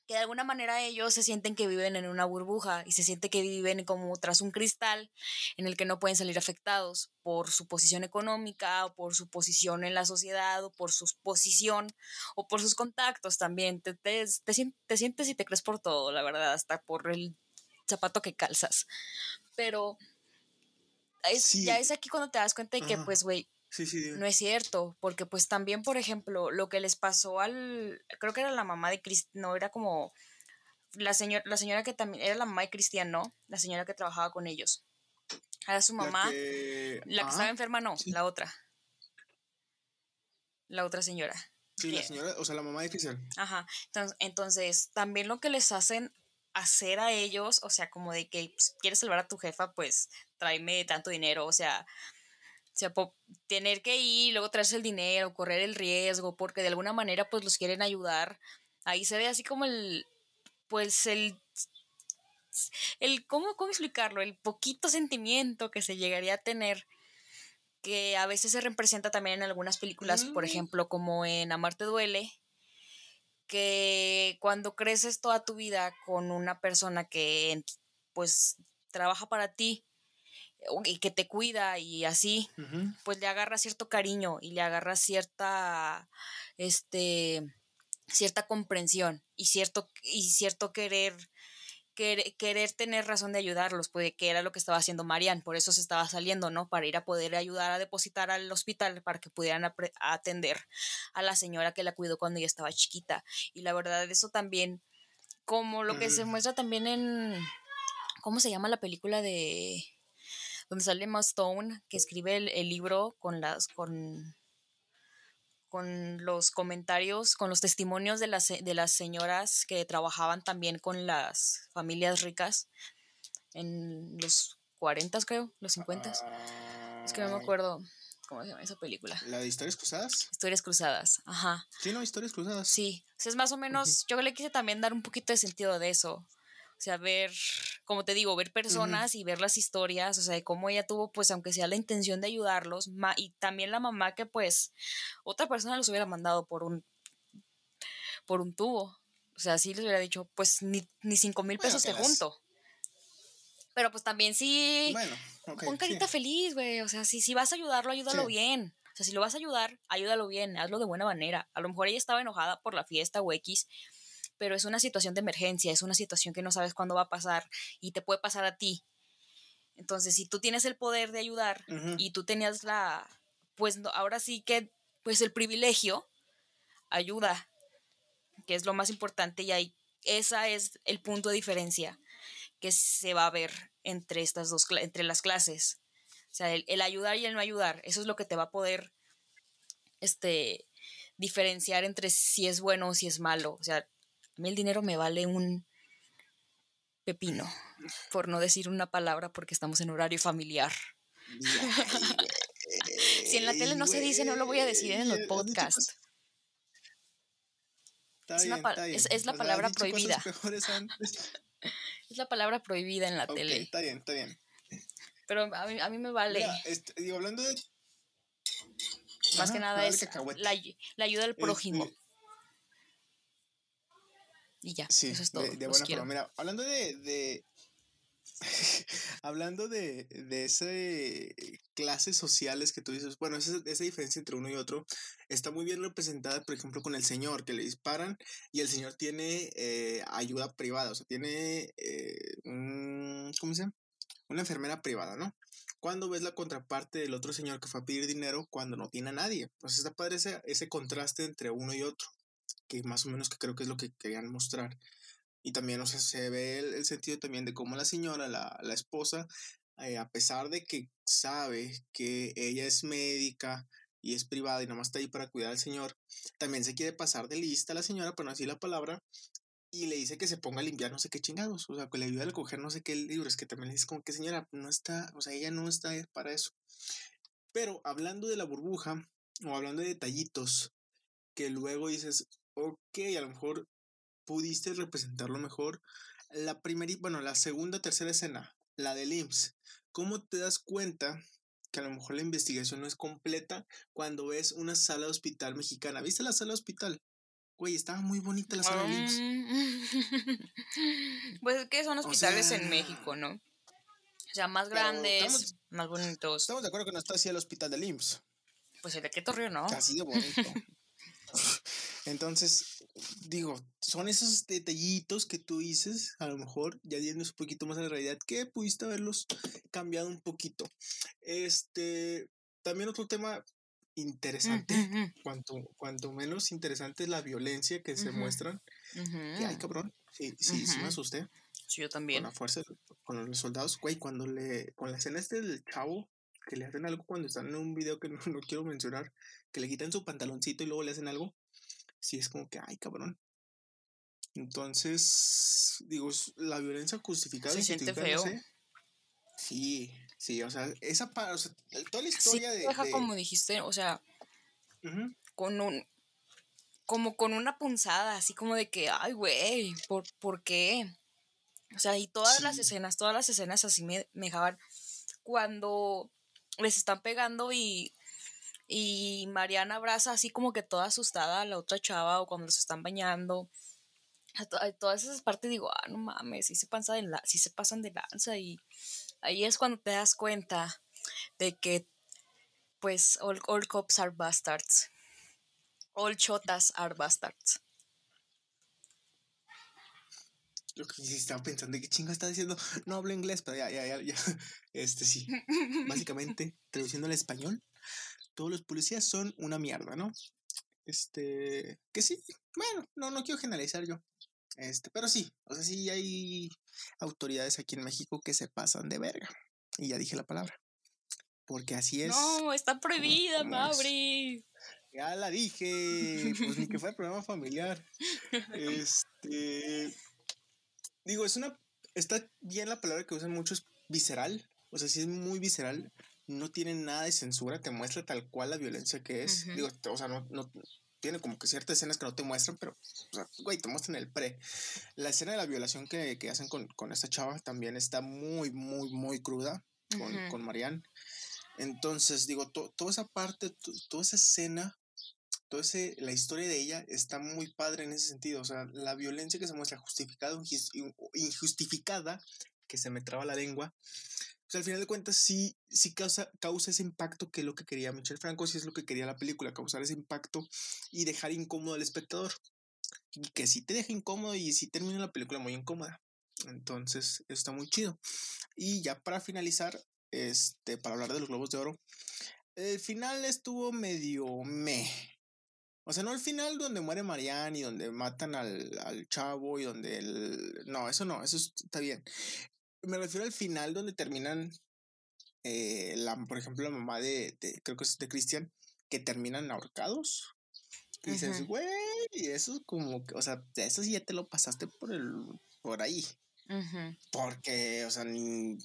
que de alguna manera ellos se sienten que viven en una burbuja y se sienten que viven como tras un cristal en el que no pueden salir afectados por su posición económica o por su posición en la sociedad o por su posición o por sus contactos también. Te, te, te, sientes y te crees por todo, la verdad, hasta por el zapato que calzas. Pero ya es aquí cuando te das cuenta de que, pues, güey, Sí, sí, no es cierto, porque pues también, por ejemplo, lo que les pasó al, creo que era la mamá de Cristian, no, era como la, señora la señora que también, era la mamá de Cristian, ¿no? La señora que trabajaba con ellos. Era su mamá. La que, estaba enferma, no, la otra. La otra señora. Sí, la señora, o sea, la mamá de Cristian. Ajá. Entonces, entonces, también lo que les hacen hacer a ellos, o sea, como de que pues, quieres salvar a tu jefa, pues tráeme tanto dinero, o sea, o sea, tener que ir, luego traerse el dinero, correr el riesgo, porque de alguna manera pues los quieren ayudar. Ahí se ve así como el, pues el, el, ¿cómo, cómo explicarlo? El poquito sentimiento que se llegaría a tener que a veces se representa también en algunas películas, por ejemplo, como en Amarte duele, que cuando creces toda tu vida con una persona que pues trabaja para ti y que te cuida y así, pues le agarra cierto cariño y le agarra cierta este cierta comprensión y cierto y cierto querer querer, tener razón de ayudarlos, pues, que era lo que estaba haciendo Marian, por eso se estaba saliendo, ¿no? Para ir a poder ayudar a depositar al hospital para que pudieran atender a la señora que la cuidó cuando ella estaba chiquita. Y la verdad, eso también, como lo que se muestra también en, ¿cómo se llama la película de donde sale Emma Stone, que escribe el, el libro con las, con con los comentarios, con los testimonios de las, de las señoras que trabajaban también con las familias ricas en los 40, creo, los 50. es que no me acuerdo cómo se llama esa película. ¿La de Historias Cruzadas? Historias Cruzadas, ajá. Sí, no, Historias Cruzadas. Sí, es más o menos, yo le quise también dar un poquito de sentido de eso. O sea, ver, como te digo, ver personas y ver las historias, o sea, de cómo ella tuvo, pues, aunque sea la intención de ayudarlos, y también la mamá que, pues, otra persona los hubiera mandado por un, por un tubo. O sea, sí les hubiera dicho, pues, ni, ni cinco mil pesos te junto. Pero pues también sí, bueno, pon carita feliz, güey. O sea, si, si vas a ayudarlo, ayúdalo bien. O sea, si lo vas a ayudar, ayúdalo bien, hazlo de buena manera. A lo mejor ella estaba enojada por la fiesta o X, pero es una situación de emergencia, es una situación que no sabes cuándo va a pasar y te puede pasar a ti. Entonces, si tú tienes el poder de ayudar y tú tenías la, pues ahora sí que, pues el privilegio, ayuda, que es lo más importante y ahí, esa es el punto de diferencia que se va a ver entre estas dos, entre las clases. O sea, el, el ayudar y el no ayudar, eso es lo que te va a poder, este, diferenciar entre si es bueno o si es malo. O sea, a mí el dinero me vale un pepino, por no decir una palabra porque estamos en horario familiar. si en la tele no se dice, no lo voy a decir en el podcast. Es, la palabra prohibida. es la palabra prohibida en la tele. Está bien, está bien. Pero a mí, me vale. Este, digo, hablando de. Más que nada es la, ayuda al prójimo. Este, y ya, sí, eso es todo. De, buena forma. Mira, hablando de. de hablando de, de ese clases sociales que tú dices, bueno, esa, esa diferencia entre uno y otro está muy bien representada, por ejemplo, con el señor, que le disparan y el señor tiene eh, ayuda privada, o sea, tiene eh, un, ¿cómo se llama? Una enfermera privada, ¿no? Cuando ves la contraparte del otro señor que fue a pedir dinero cuando no tiene a nadie. Pues está padre ese, ese contraste entre uno y otro que más o menos que creo que es lo que querían mostrar. Y también, o sea, se ve el, sentido también de cómo la señora, la, la esposa, eh, a pesar de que sabe que ella es médica y es privada y nomás está ahí para cuidar al señor, también se quiere pasar de lista a la señora, por no decir la palabra, y le dice que se ponga a limpiar no sé qué chingados, o sea, que le ayude a coger no sé qué libros, que también le dice como que señora, no está, o sea, ella no está para eso. Pero hablando de la burbuja, o hablando de detallitos, que luego dices, ok, a lo mejor pudiste representarlo mejor. La primera, bueno, la segunda, tercera escena, la del IMSS. ¿Cómo te das cuenta que a lo mejor la investigación no es completa cuando ves una sala de hospital mexicana? ¿Viste la sala de hospital? Güey, estaba muy bonita la sala del IMSS. Pues es que son hospitales en México, ¿no? O sea, más grandes, más bonitos. Estamos de acuerdo que no está así el hospital del IMSS. Pues el de qué ¿no? Así de bonito. Entonces, digo, son esos detallitos que tú dices, a lo mejor, ya yéndose un poquito más a la realidad, que pudiste haberlos cambiado un poquito. Este, también otro tema interesante, cuanto, cuanto menos interesante es la violencia que se muestran. Que, ay, cabrón, sí, sí, sí me asusté. Sí, yo también. Con la fuerza, con los soldados, güey, cuando le, con la escena este del chavo, que le hacen algo cuando están en un video que no, no quiero mencionar, que le quitan su pantaloncito y luego le hacen algo, sí es como que, ay, cabrón. Entonces, digo, la violencia justificada. Se siente feo. Sí, sí, o sea, esa o sea, toda la historia de, deja como dijiste, o sea, con un, como con una punzada, así como de que, ay, güey, ¿por, ¿por qué? O sea, y todas las escenas, todas las escenas así me, me dejaban cuando les están pegando y, y Mariana abraza así como que toda asustada a la otra chava o cuando se están bañando todas esas partes digo, ah, no mames, sí se, pasa de la, se pasan de lanza y ahí es cuando te das cuenta de que pues all, cops are bastards. All chotas are bastards. Yo que estaba pensando, ¿qué chingo está diciendo? No hablo inglés, pero ya, ya, ya, ya. Este sí. Básicamente, traduciendo al español, todos los policías son una mierda, ¿no? Este, que sí, bueno, no, no quiero generalizar yo. Este, pero sí, o sea, sí hay autoridades aquí en México que se pasan de verga. Y ya dije la palabra. Porque así es. No, está prohibida, Mauri. Ya la dije. Pues ni que fuera problema familiar. Este. Digo, es una. Está bien la palabra que usan mucho, es visceral. O sea, sí es muy visceral. No tiene nada de censura, te muestra tal cual la violencia que es. Digo, o sea, no, no, tiene como que ciertas escenas que no te muestran, pero, o sea, güey, te muestran el pre. La escena de la violación que, que hacen con, con, esta chava también está muy, muy, muy cruda con, con Marianne. Entonces, digo, toda esa parte, toda esa escena, toda ese, la historia de ella está muy padre en ese sentido. O sea, la violencia que se muestra justificada injustificada, que se me traba la lengua, pues al final de cuentas sí, sí causa, causa ese impacto que es lo que quería Michel Franco, sí es lo que quería la película, causar ese impacto y dejar incómodo al espectador. Y que sí te deja incómodo y sí termina la película muy incómoda. Entonces, está muy chido. Y ya para finalizar, este, para hablar de los Globos de Oro, el final estuvo medio me. O sea, no el final donde muere Marianne y donde matan al, al chavo y donde el... No, eso no, eso está bien me refiero al final donde terminan, eh, la, por ejemplo, la mamá de, creo que es de Cristian, que terminan ahorcados. Y dices, güey, eso es como que, o sea, eso sí ya te lo pasaste por el, por ahí. Porque, o sea, ni.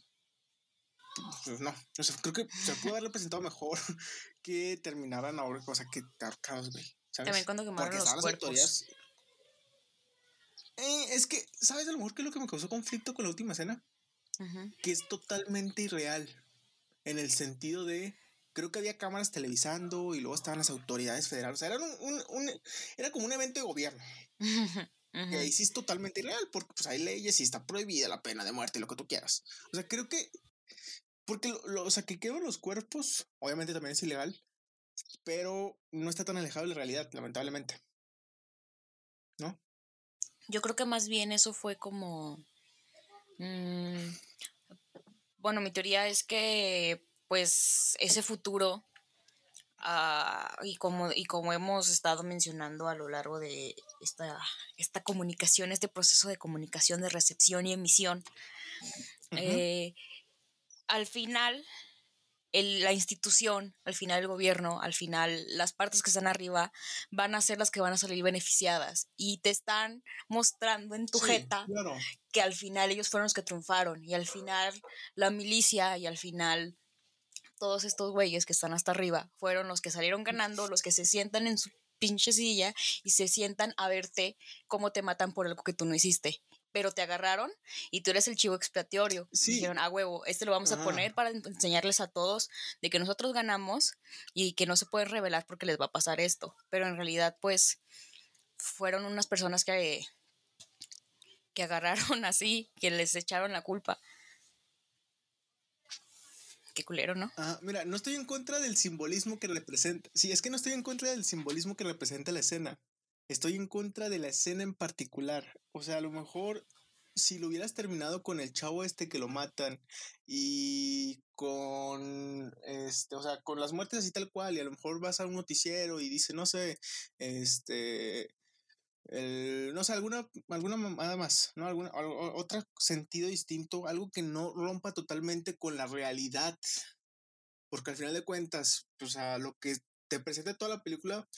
Pues no, o sea, creo que se pudo haber presentado mejor que terminaran ahora, o sea, que ahorcados, güey. También cuando quemaron los cuerpos. Eh, es que, ¿sabes a lo mejor qué es lo que me causó conflicto con la última escena? Que es totalmente irreal. En el sentido de, creo que había cámaras televisando y luego estaban las autoridades federales. O sea, era, un, era como un evento de gobierno. Que ahí sí es totalmente irreal, porque pues hay leyes y está prohibida la pena de muerte y lo que tú quieras. O sea, creo que. Porque, lo, o sea, que queman los cuerpos, obviamente también es ilegal, pero no está tan alejado de la realidad, lamentablemente. ¿No? Yo creo que más bien eso fue como Mm, bueno, mi teoría es que pues ese futuro ah, y, como, y como hemos estado mencionando a lo largo de esta, esta comunicación, este proceso de comunicación, de recepción y emisión, eh, al final la institución, al final el gobierno, al final las partes que están arriba van a ser las que van a salir beneficiadas y te están mostrando en tu jeta que al final ellos fueron los que triunfaron y al final la milicia y al final todos estos güeyes que están hasta arriba fueron los que salieron ganando, los que se sientan en su pinche silla y se sientan a verte cómo te matan por algo que tú no hiciste pero te agarraron y tú eres el chivo expiatorio. Dijeron, a huevo, este lo vamos a poner para enseñarles a todos de que nosotros ganamos y que no se puede revelar porque les va a pasar esto. Pero en realidad, pues, fueron unas personas que, que agarraron así, que les echaron la culpa. Qué culero, ¿no? Ah, mira, no estoy en contra del simbolismo que representa. Sí, es que no estoy en contra del simbolismo que representa la escena. Estoy en contra de la escena en particular. O sea, a lo mejor si lo hubieras terminado con el chavo este que lo matan y con este, o sea, con las muertes así tal cual, y a lo mejor vas a un noticiero y dice, no sé, este el, no sé, alguna, alguna mamada más, ¿no? Alguna, otro sentido distinto, algo que no rompa totalmente con la realidad. Porque al final de cuentas, pues a lo que te presenta toda la película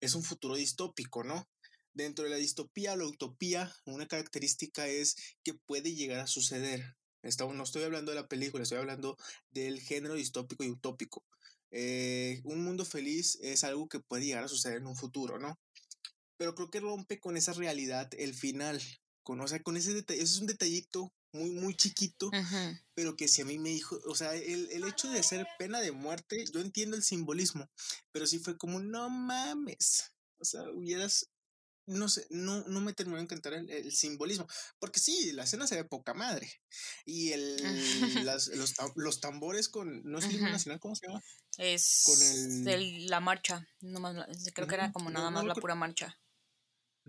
es un futuro distópico, ¿no? Dentro de la distopía o la utopía, una característica es que puede llegar a suceder. no estoy hablando de la película, estoy hablando del género distópico y utópico. Eh, un mundo feliz es algo que puede llegar a suceder en un futuro, ¿no? Pero creo que rompe con esa realidad el final. Con, o sea, con ese detalle, ese es un detallito muy, muy chiquito, pero que si a mí me dijo, o sea, el, el, hecho de hacer pena de muerte, yo entiendo el simbolismo, pero sí fue como, no mames, o sea, hubieras no sé, no, no me terminó de encantar el, simbolismo. Porque sí, la escena se ve poca madre. Y el, las, los, los, tambores con. No es el nacional, ¿cómo se llama? Es con el, la marcha. creo que era como nada más la pura marcha.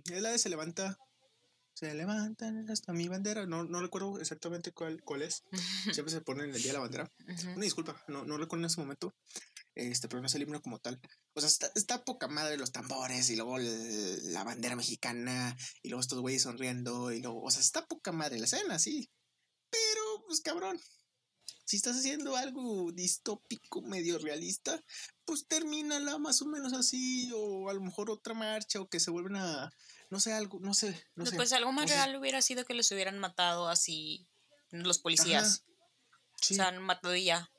Es la de se levanta. Se levantan hasta mi bandera. No, no recuerdo exactamente cuál, cuál es. Siempre se pone en el día de la bandera. Una disculpa, no, no recuerdo en ese momento este, pero no es el himno como tal. O sea, está, poca madre los tambores y luego la bandera mexicana y luego estos güeyes sonriendo y luego, o sea, está poca madre la escena, sí. Pero, pues cabrón, si estás haciendo algo distópico, medio realista, pues termínala más o menos así, o a lo mejor otra marcha, o que se vuelven a, no sé, algo, no sé. No pues algo más real hubiera sido que los hubieran matado así los policías. Sí. O sea, han matado y ya.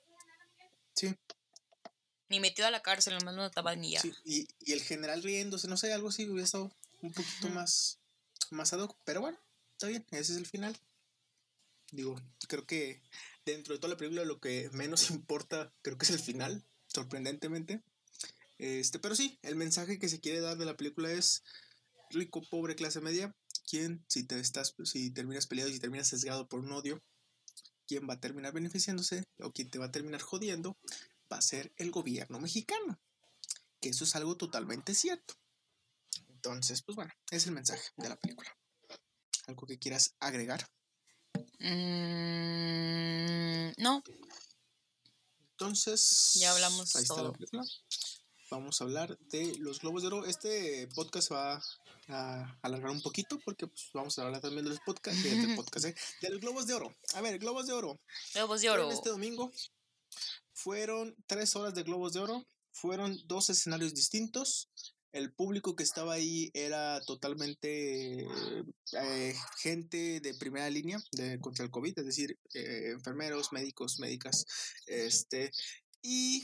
Sí. Ni metido a la cárcel, nomás no estaba ni ya. Sí, y, y, el general riéndose, no sé, algo así hubiera estado un poquito más, más ad hoc. Pero bueno, está bien, ese es el final. Digo, creo que dentro de toda la película lo que menos importa, creo que es el final, sorprendentemente. Este, pero sí, el mensaje que se quiere dar de la película es rico, pobre, clase media. ¿Quién, si te estás, si terminas peleado y si terminas sesgado por un odio, quién va a terminar beneficiándose o quién te va a terminar jodiendo? va a ser el gobierno mexicano. Que eso es algo totalmente cierto. Entonces, pues bueno, es el mensaje de la película. ¿Algo que quieras agregar? Mm, no. Entonces. Ya hablamos ahí todo. Vamos a hablar de los globos de oro. Este podcast va a alargar un poquito porque pues, vamos a hablar también de los podcasts, de, podcast, ¿eh? de los globos de oro. A ver, globos de oro. Globos de oro. Este domingo fueron tres horas de Globos de Oro, fueron dos escenarios distintos. El público que estaba ahí era totalmente eh, gente de primera línea de, contra el COVID, es decir, eh, enfermeros, médicos, médicas, este, y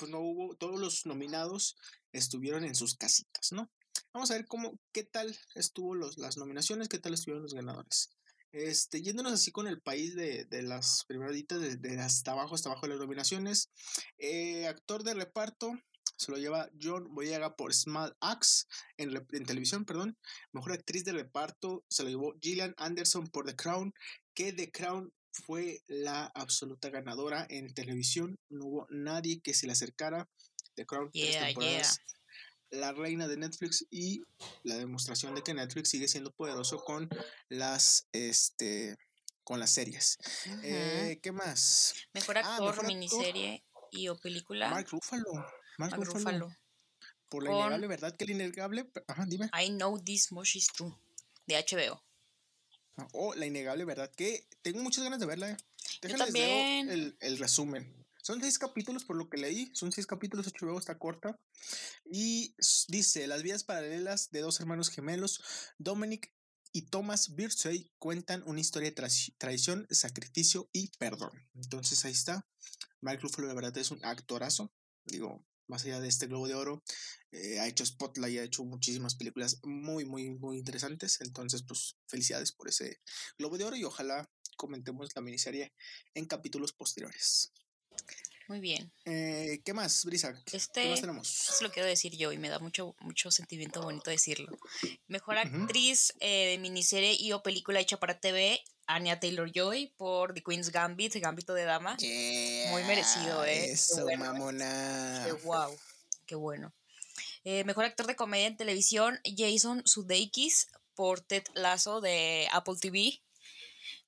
pues no hubo, todos los nominados estuvieron en sus casitas, ¿no? Vamos a ver cómo, qué tal estuvo los, las nominaciones, qué tal estuvieron los ganadores. Este, yéndonos así con el país de, de las primeritas, de, hasta abajo, hasta abajo de las nominaciones. Eh, actor de reparto, se lo lleva John Boyega por Small Axe en, en, televisión, perdón. Mejor actriz de reparto se lo llevó Gillian Anderson por The Crown, que The Crown fue la absoluta ganadora en televisión. No hubo nadie que se le acercara. The Crown, tres temporadas la reina de Netflix y la demostración de que Netflix sigue siendo poderoso con las este con las series. Eh, ¿Qué más? Mejor ah, actor, miniserie y o película. Mark Ruffalo. Mark, Ruffalo. Por la innegable verdad que el innegable. Ajá, dime. I know this much is true. De HBO. Oh, la innegable verdad que tengo muchas ganas de verla. Eh. también. el, el resumen. Son seis capítulos por lo que leí, son seis capítulos, HBO está corta. Y dice, las vidas paralelas de dos hermanos gemelos, Dominic y Thomas Birchey cuentan una historia de traición, sacrificio y perdón. Entonces ahí está. Mike Ruffalo, la verdad, es un actorazo. Digo, más allá de este Globo de Oro, eh, ha hecho Spotlight, ha hecho muchísimas películas muy, muy, muy interesantes. Entonces, pues, felicidades por ese Globo de Oro y ojalá comentemos la miniserie en capítulos posteriores. Muy bien. Eh, ¿Qué más, Brisa? Este, ¿Qué más tenemos? Eso lo quiero decir yo y me da mucho, mucho sentimiento bonito decirlo. Mejor actriz eh, de miniserie y o película hecha para TV, Anya Taylor Joy por The Queen's Gambit, Gambito de Dama. Muy merecido, ¿eh? Eso, mamona. Qué wow, qué bueno. Eh, mejor actor de comedia en televisión, Jason Sudeikis por Ted Lasso de Apple TV.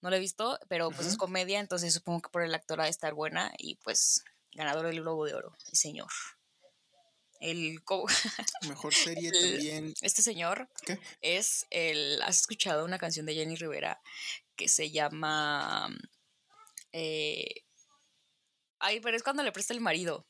No la he visto, pero pues es comedia, entonces supongo que por el actor ha de estar buena y pues ganador del Globo de Oro, el señor. El mejor serie también. Este señor es el. ¿Has escuchado una canción de Jenny Rivera que se llama. Eh, ay, pero es cuando le presta el marido.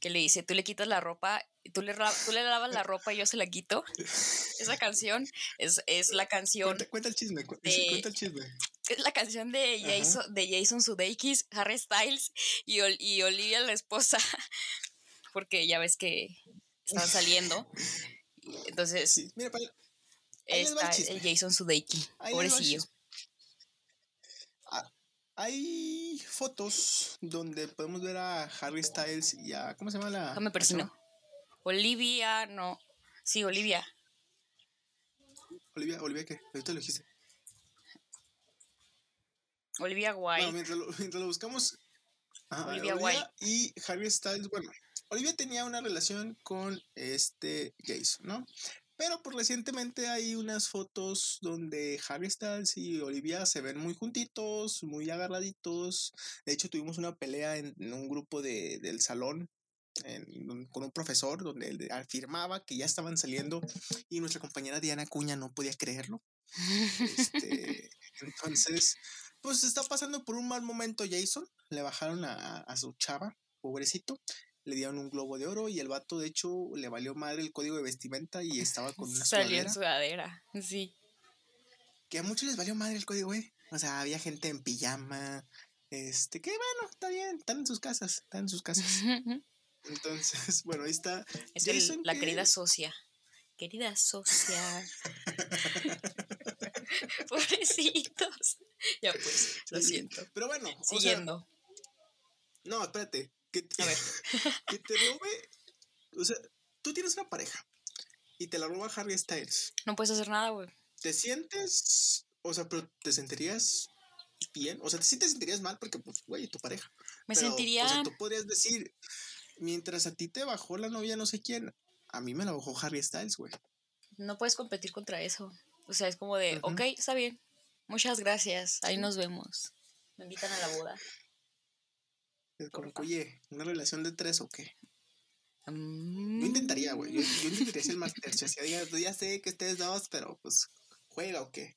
Que le dice, tú le quitas la ropa, tú le, tú le lavas la ropa y yo se la quito. Esa canción es, es la canción. Cuenta, el chisme, cuenta el chisme. Es la canción de Jason, de Jason Sudeikis, Harry Styles y, y Olivia, la esposa. Porque ya ves que estaban saliendo. Entonces, mira, está el Jason Sudeikis, pobrecillo. Hay fotos donde podemos ver a Harry Styles y a. ¿Cómo se llama la.? Déjame persino. Olivia, no. Sí, Olivia. Olivia, Olivia, ¿qué? Ahorita lo dijiste. Olivia White. mientras, lo, buscamos. Olivia, White. Y Harry Styles, bueno, Olivia tenía una relación con este Jason, ¿no? Pero por recientemente hay unas fotos donde Harry Styles y Olivia se ven muy juntitos, muy agarraditos. De hecho, tuvimos una pelea en, un grupo de, del salón con un profesor donde él afirmaba que ya estaban saliendo y nuestra compañera Diana Cuña no podía creerlo. Este, entonces, pues está pasando por un mal momento Jason. Le bajaron a, a su chava, pobrecito le dieron un globo de oro y el vato de hecho le valió madre el código de vestimenta y estaba con una Salió en sudadera, sí. Que a muchos les valió madre el código, güey. O sea, había gente en pijama, este, que bueno, está bien, están en sus casas, están en sus casas. Entonces, bueno, ahí está. Es la querida socia. Querida socia. Pobrecitos. Ya pues, lo siento. Pero bueno, siguiendo. no, espérate que te, que te robe. O sea, tú tienes una pareja y te la roba Harry Styles. No puedes hacer nada, güey. ¿Te sientes, o sea, pero te sentirías bien? O sea, sí te sentirías mal porque, pues, güey, tu pareja. Me sentiría. O sea, tú podrías decir, mientras a ti te bajó la novia no sé quién, a mí me la bajó Harry Styles, güey. No puedes competir contra eso. O sea, es como de, ok, está bien. Muchas gracias. Ahí nos vemos. Me invitan a la boda. Es como, oye, ¿una relación de tres o qué? Yo mm. intentaría, güey. Yo, intentaría ser más tercio. Así, ya sé que ustedes dos, pero pues, ¿juega o qué?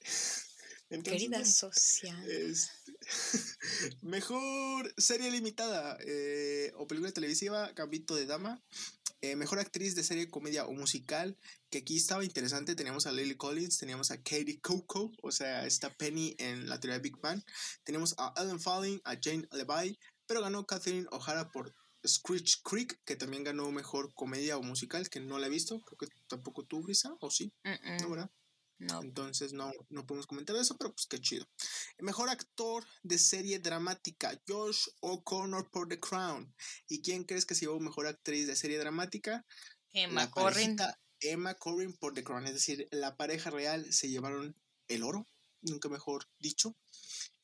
Querida social. Este, mejor serie limitada eh, o película televisiva, Gambito de Dama. Eh, mejor actriz de serie, comedia o musical, que aquí estaba interesante. Teníamos a Lily Collins, teníamos a Katie Coco, o sea, esta Penny en la teoría de Big Bang. Tenemos a Ellen Falling, a Jane Levi, pero ganó Catherine O'Hara por Screech Creek, que también ganó mejor comedia o musical, que no la he visto. Creo que tampoco tú, Brisa, o sí. No, ¿verdad? No. Entonces no, no podemos comentar eso, pero pues qué chido. mejor actor de serie dramática, Josh O'Connor por The Crown. ¿Y quién crees que se llevó mejor actriz de serie dramática? Emma Corrin. Emma Corrin por The Crown. Es decir, la pareja real se llevaron el oro, nunca mejor dicho.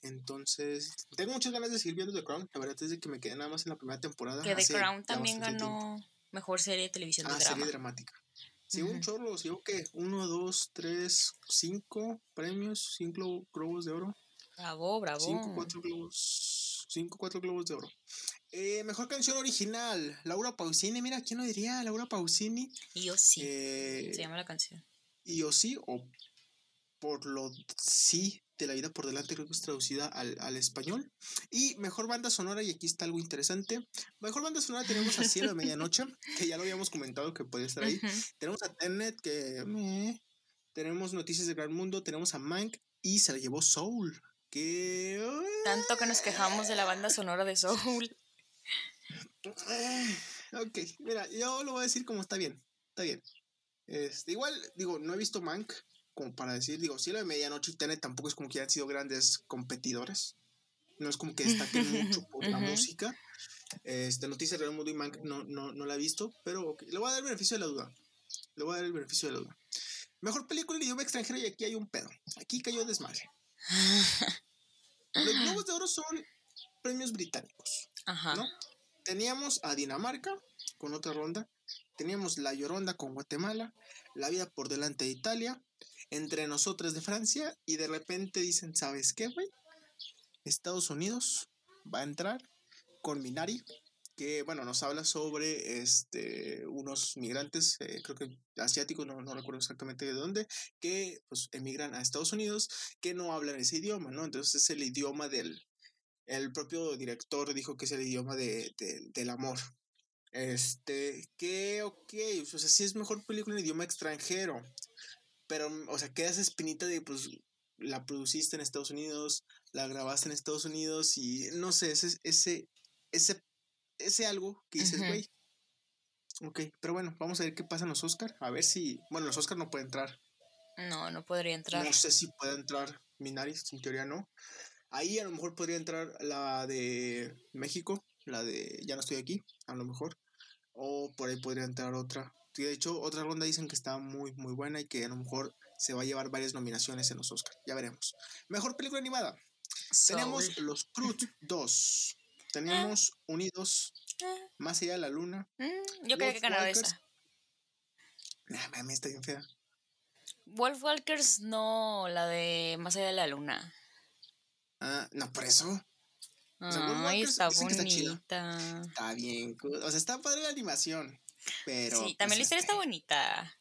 Entonces, tengo muchas ganas de seguir viendo The Crown. La verdad es de que me quedé nada más en la primera temporada. Que The Crown también ganó mejor serie de televisión ah, serie dramática. Sí, un chorro, sí, que uno, dos, tres, cinco premios, cinco globos de oro. Bravo, bravo. Cinco, cuatro globos, cinco, cuatro globos de oro. Eh, mejor canción original, Laura Pausini, mira, ¿quién lo diría? Laura Pausini. Y yo sí. Eh, se llama la canción. Y yo sí, o por lo sí de la vida por delante, creo que es traducida al, español. Y mejor banda sonora, y aquí está algo interesante. Mejor banda sonora tenemos a Cielo de Medianoche, que ya lo habíamos comentado que puede estar ahí. Tenemos a Tenet, que tenemos Noticias del Gran Mundo, tenemos a Mank y se la llevó Soul. Que. Tanto que nos quejamos de la banda sonora de Soul. Ok, mira, yo lo voy a decir como está bien. Está bien. Este, igual, digo, no he visto Mank, como para decir, digo, si de Medianoche y Tenet tampoco es como que han sido grandes competidores. No es como que destaquen mucho por la música. Este, Noticias Real Mundo y Mank no, no, no la he visto, pero le voy a dar el beneficio de la duda. Le voy a dar el beneficio de la duda. Mejor película en idioma extranjero y aquí hay un pedo. Aquí cayó desmadre. Los Globos de Oro son premios británicos. Ajá. ¿no? Teníamos a Dinamarca con otra ronda. Teníamos La Lloronda con Guatemala. La Vida por Delante de Italia. entre nosotros de Francia y de repente dicen, ¿sabes qué, güey? Estados Unidos va a entrar con Minari, que bueno, nos habla sobre este, unos migrantes, eh, creo que asiáticos, no, no, recuerdo exactamente de dónde, que pues emigran a Estados Unidos, que no hablan ese idioma, ¿no? Entonces es el idioma del, el propio director dijo que es el idioma de, del amor. Este, que, ok, o sea, sí es mejor película en idioma extranjero, pero, o sea, queda esa espinita de, pues, la produciste en Estados Unidos, la grabaste en Estados Unidos y no sé, ese, ese, ese ese algo que dices, güey. Ok, pero bueno, vamos a ver qué pasa en los Oscar. A ver si. Bueno, los Oscar no puede entrar. No, no podría entrar. No sé si puede entrar Minaris, en teoría no. Ahí a lo mejor podría entrar la de México, la de Ya no estoy aquí, a lo mejor. O por ahí podría entrar otra. De hecho, otra ronda dicen que está muy, muy buena y que a lo mejor se va a llevar varias nominaciones en los Oscar. Ya veremos. Mejor película animada. Tenemos Los Cruz 2. Tenemos Unidos, ah. Más allá de la luna. Mm, yo creo que ganaba esa. Nah, mami, está bien fea. Wolf Walkers no, la de Más allá de la luna. Ah, no, por eso. Ay, está bonita. Está, bien, o sea, está padre la animación. Pero. Sí, también la historia está bonita.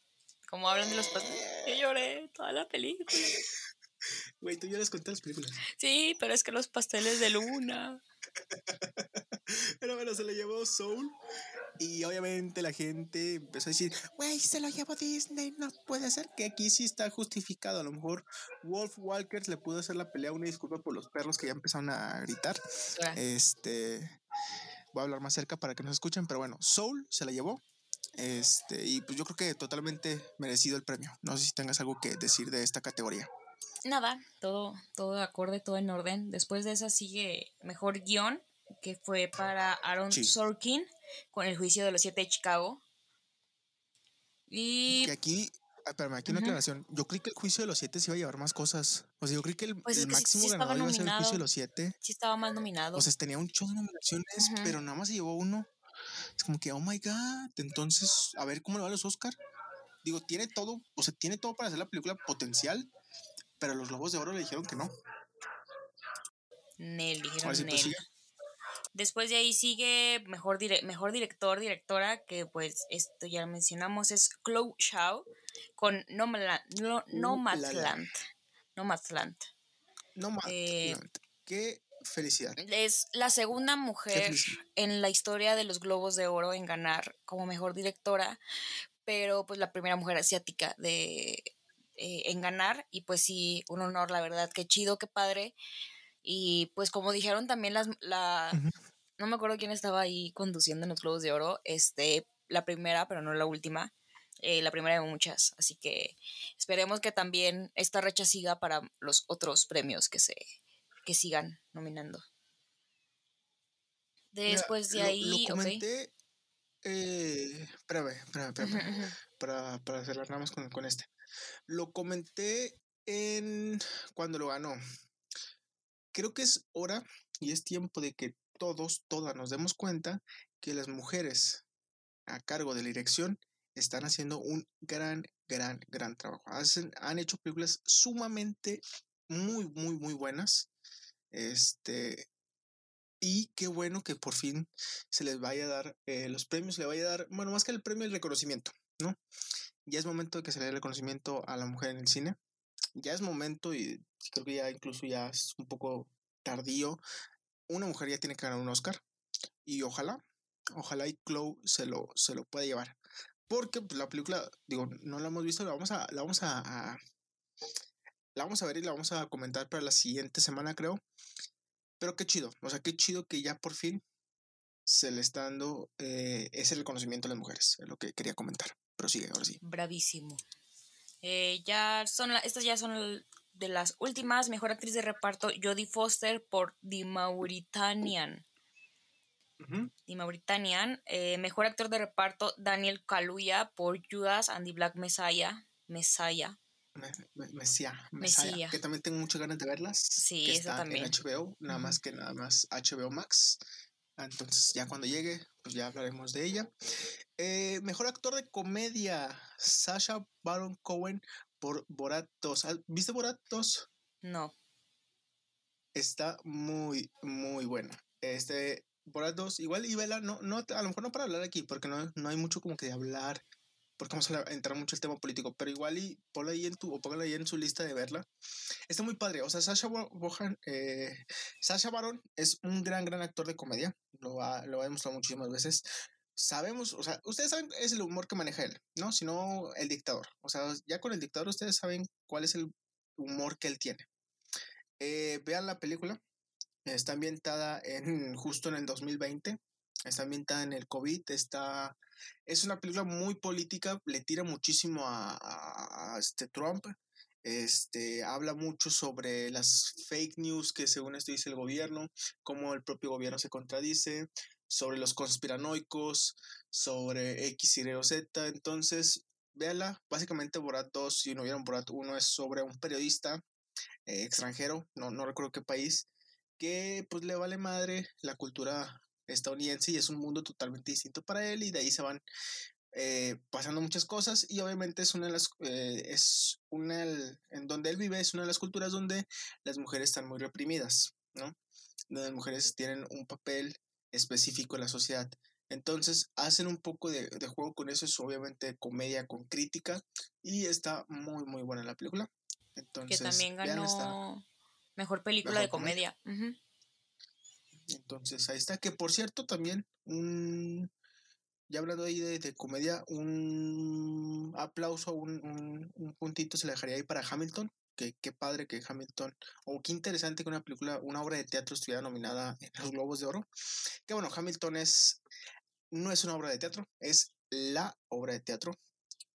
Como hablan de los pasteles. Yo lloré toda la película. Güey, tú lloras con todas las películas. Sí, pero es que los pasteles de luna. Pero bueno, se lo llevó Soul. Y obviamente la gente empezó a decir, güey, se lo llevó Disney, no puede ser que aquí sí está justificado. A lo mejor Wolf Walkers le pudo hacer la pelea, una disculpa por los perros que ya empezaron a gritar. Este, voy a hablar más cerca para que nos escuchen, pero bueno, Soul se la llevó. Este, y pues yo creo que totalmente merecido el premio. No sé si tengas algo que decir de esta categoría. Nada, todo, todo acorde, todo en orden. Después de esa sigue mejor guion que fue para Aaron Sorkin con el juicio de los siete de Chicago. Y. Que aquí, ah, espérame, aquí una aclaración. Yo creí que el juicio de los siete se iba a llevar más cosas. O sea, yo creí que el, pues máximo ganador iba a ser el juicio de los siete. Sí, estaba más nominado. O sea, tenía un de nominaciones, pero nada más se llevó uno. Es como que, oh my god. Entonces, a ver cómo le va a los Oscar. Digo, tiene todo, o sea, tiene todo para hacer la película potencial, pero los Globos de Oro le dijeron que no. Nelly, dijeron Nelly. Después de ahí sigue mejor, mejor director, directora, que pues esto ya mencionamos, es Chloe Shaw con Nomadland. No, Nomadland. Nomadland. Nomadland. Eh, Qué felicidad. Es la segunda mujer en la historia de los Globos de Oro en ganar como mejor directora, pero pues la primera mujer asiática de, eh, en ganar y pues sí, un honor, la verdad, qué chido, qué padre. Y pues como dijeron también las, la, no me acuerdo quién estaba ahí conduciendo en los Globos de Oro, este, la primera, pero no la última, eh, la primera de muchas, así que esperemos que también esta recha siga para los otros premios que se, que sigan nominando. Después de ahí, lo, comenté, eh, espérame, espérame, espérame, para, para cerrar nada más con, con este. Lo comenté en cuando lo ganó creo que es hora y es tiempo de que todos, todas nos demos cuenta que las mujeres a cargo de la dirección están haciendo un gran, gran, gran trabajo. Hacen, han hecho películas sumamente muy, muy, muy buenas. Este, y qué bueno que por fin se les vaya a dar eh, los premios, le vaya a dar, bueno, más que el premio, el reconocimiento, ¿no? Ya es momento de que se le dé el reconocimiento a la mujer en el cine ya es momento y creo que ya incluso ya es un poco tardío. Una mujer ya tiene que ganar un Oscar y ojalá, ojalá y Chloe se lo, se lo pueda llevar. Porque pues, la película, digo, no la hemos visto, la vamos a, la vamos a, la vamos a ver y la vamos a comentar para la siguiente semana, creo. Pero qué chido, o sea, qué chido que ya por fin se le está dando eh, ese reconocimiento a las mujeres, es lo que quería comentar. Pero sigue, ahora sí. Bravísimo. Eh, ya son estas ya son de las últimas. Mejor actriz de reparto, Jodie Foster por The Mauritanian. The Mauritanian. Eh, mejor actor de reparto, Daniel Kaluuya por Judas and the Black Messiah. Messiah. Mesía, que también tengo muchas ganas de verlas. Sí, que está también. En HBO, nada más que nada más HBO Max. Entonces, ya cuando llegue, pues ya hablaremos de ella. Eh, mejor actor de comedia, Sasha Baron Cohen por Borat 2. Ah, ¿Viste Borat 2? No. Está muy, muy buena. Este, Borat 2, igual y vela, no, no, a lo mejor no para hablar aquí, porque no, no hay mucho como que de hablar, porque vamos a entrar mucho el tema político, pero igual y ponla ahí en tu, o póngala ahí en su lista de verla. Está muy padre, o sea, Sasha Bohan, eh, Sasha Baron es un gran, gran actor de comedia, lo ha, lo ha demostrado muchísimas veces. Sabemos, o sea, ustedes saben, es el humor que maneja él, ¿no? Sino el dictador. O sea, ya con el dictador ustedes saben cuál es el humor que él tiene. Eh, vean la película, Está ambientada en justo en el 2020. Está ambientada en el COVID. Está, es una película muy política. Le tira muchísimo a, este Trump. Este, habla mucho sobre las fake news que según esto dice el gobierno, cómo el propio gobierno se contradice, sobre los conspiranoicos, sobre X, Y, Z. Entonces, véala. Básicamente, Borat 2, si no vieron Borat 1, es sobre un periodista eh, extranjero, no, no recuerdo qué país, que pues le vale madre la cultura estadounidense y es un mundo totalmente distinto para él y de ahí se van eh, pasando muchas cosas y obviamente es una de las eh, es una en donde él vive es una de las culturas donde las mujeres están muy reprimidas no donde las mujeres tienen un papel específico en la sociedad. Entonces hacen un poco de, juego con eso es obviamente comedia con crítica y está muy muy buena la película. Entonces que también ganó Mejor película de comedia. Entonces, ahí está. Que por cierto, también, un. Ya hablando ahí de, comedia, un aplauso, un, un, puntito se le dejaría ahí para Hamilton. Que qué padre que Hamilton, o qué interesante que una película, una obra de teatro estuviera nominada en los Globos de Oro. Que bueno, Hamilton es. No es una obra de teatro, es la obra de teatro.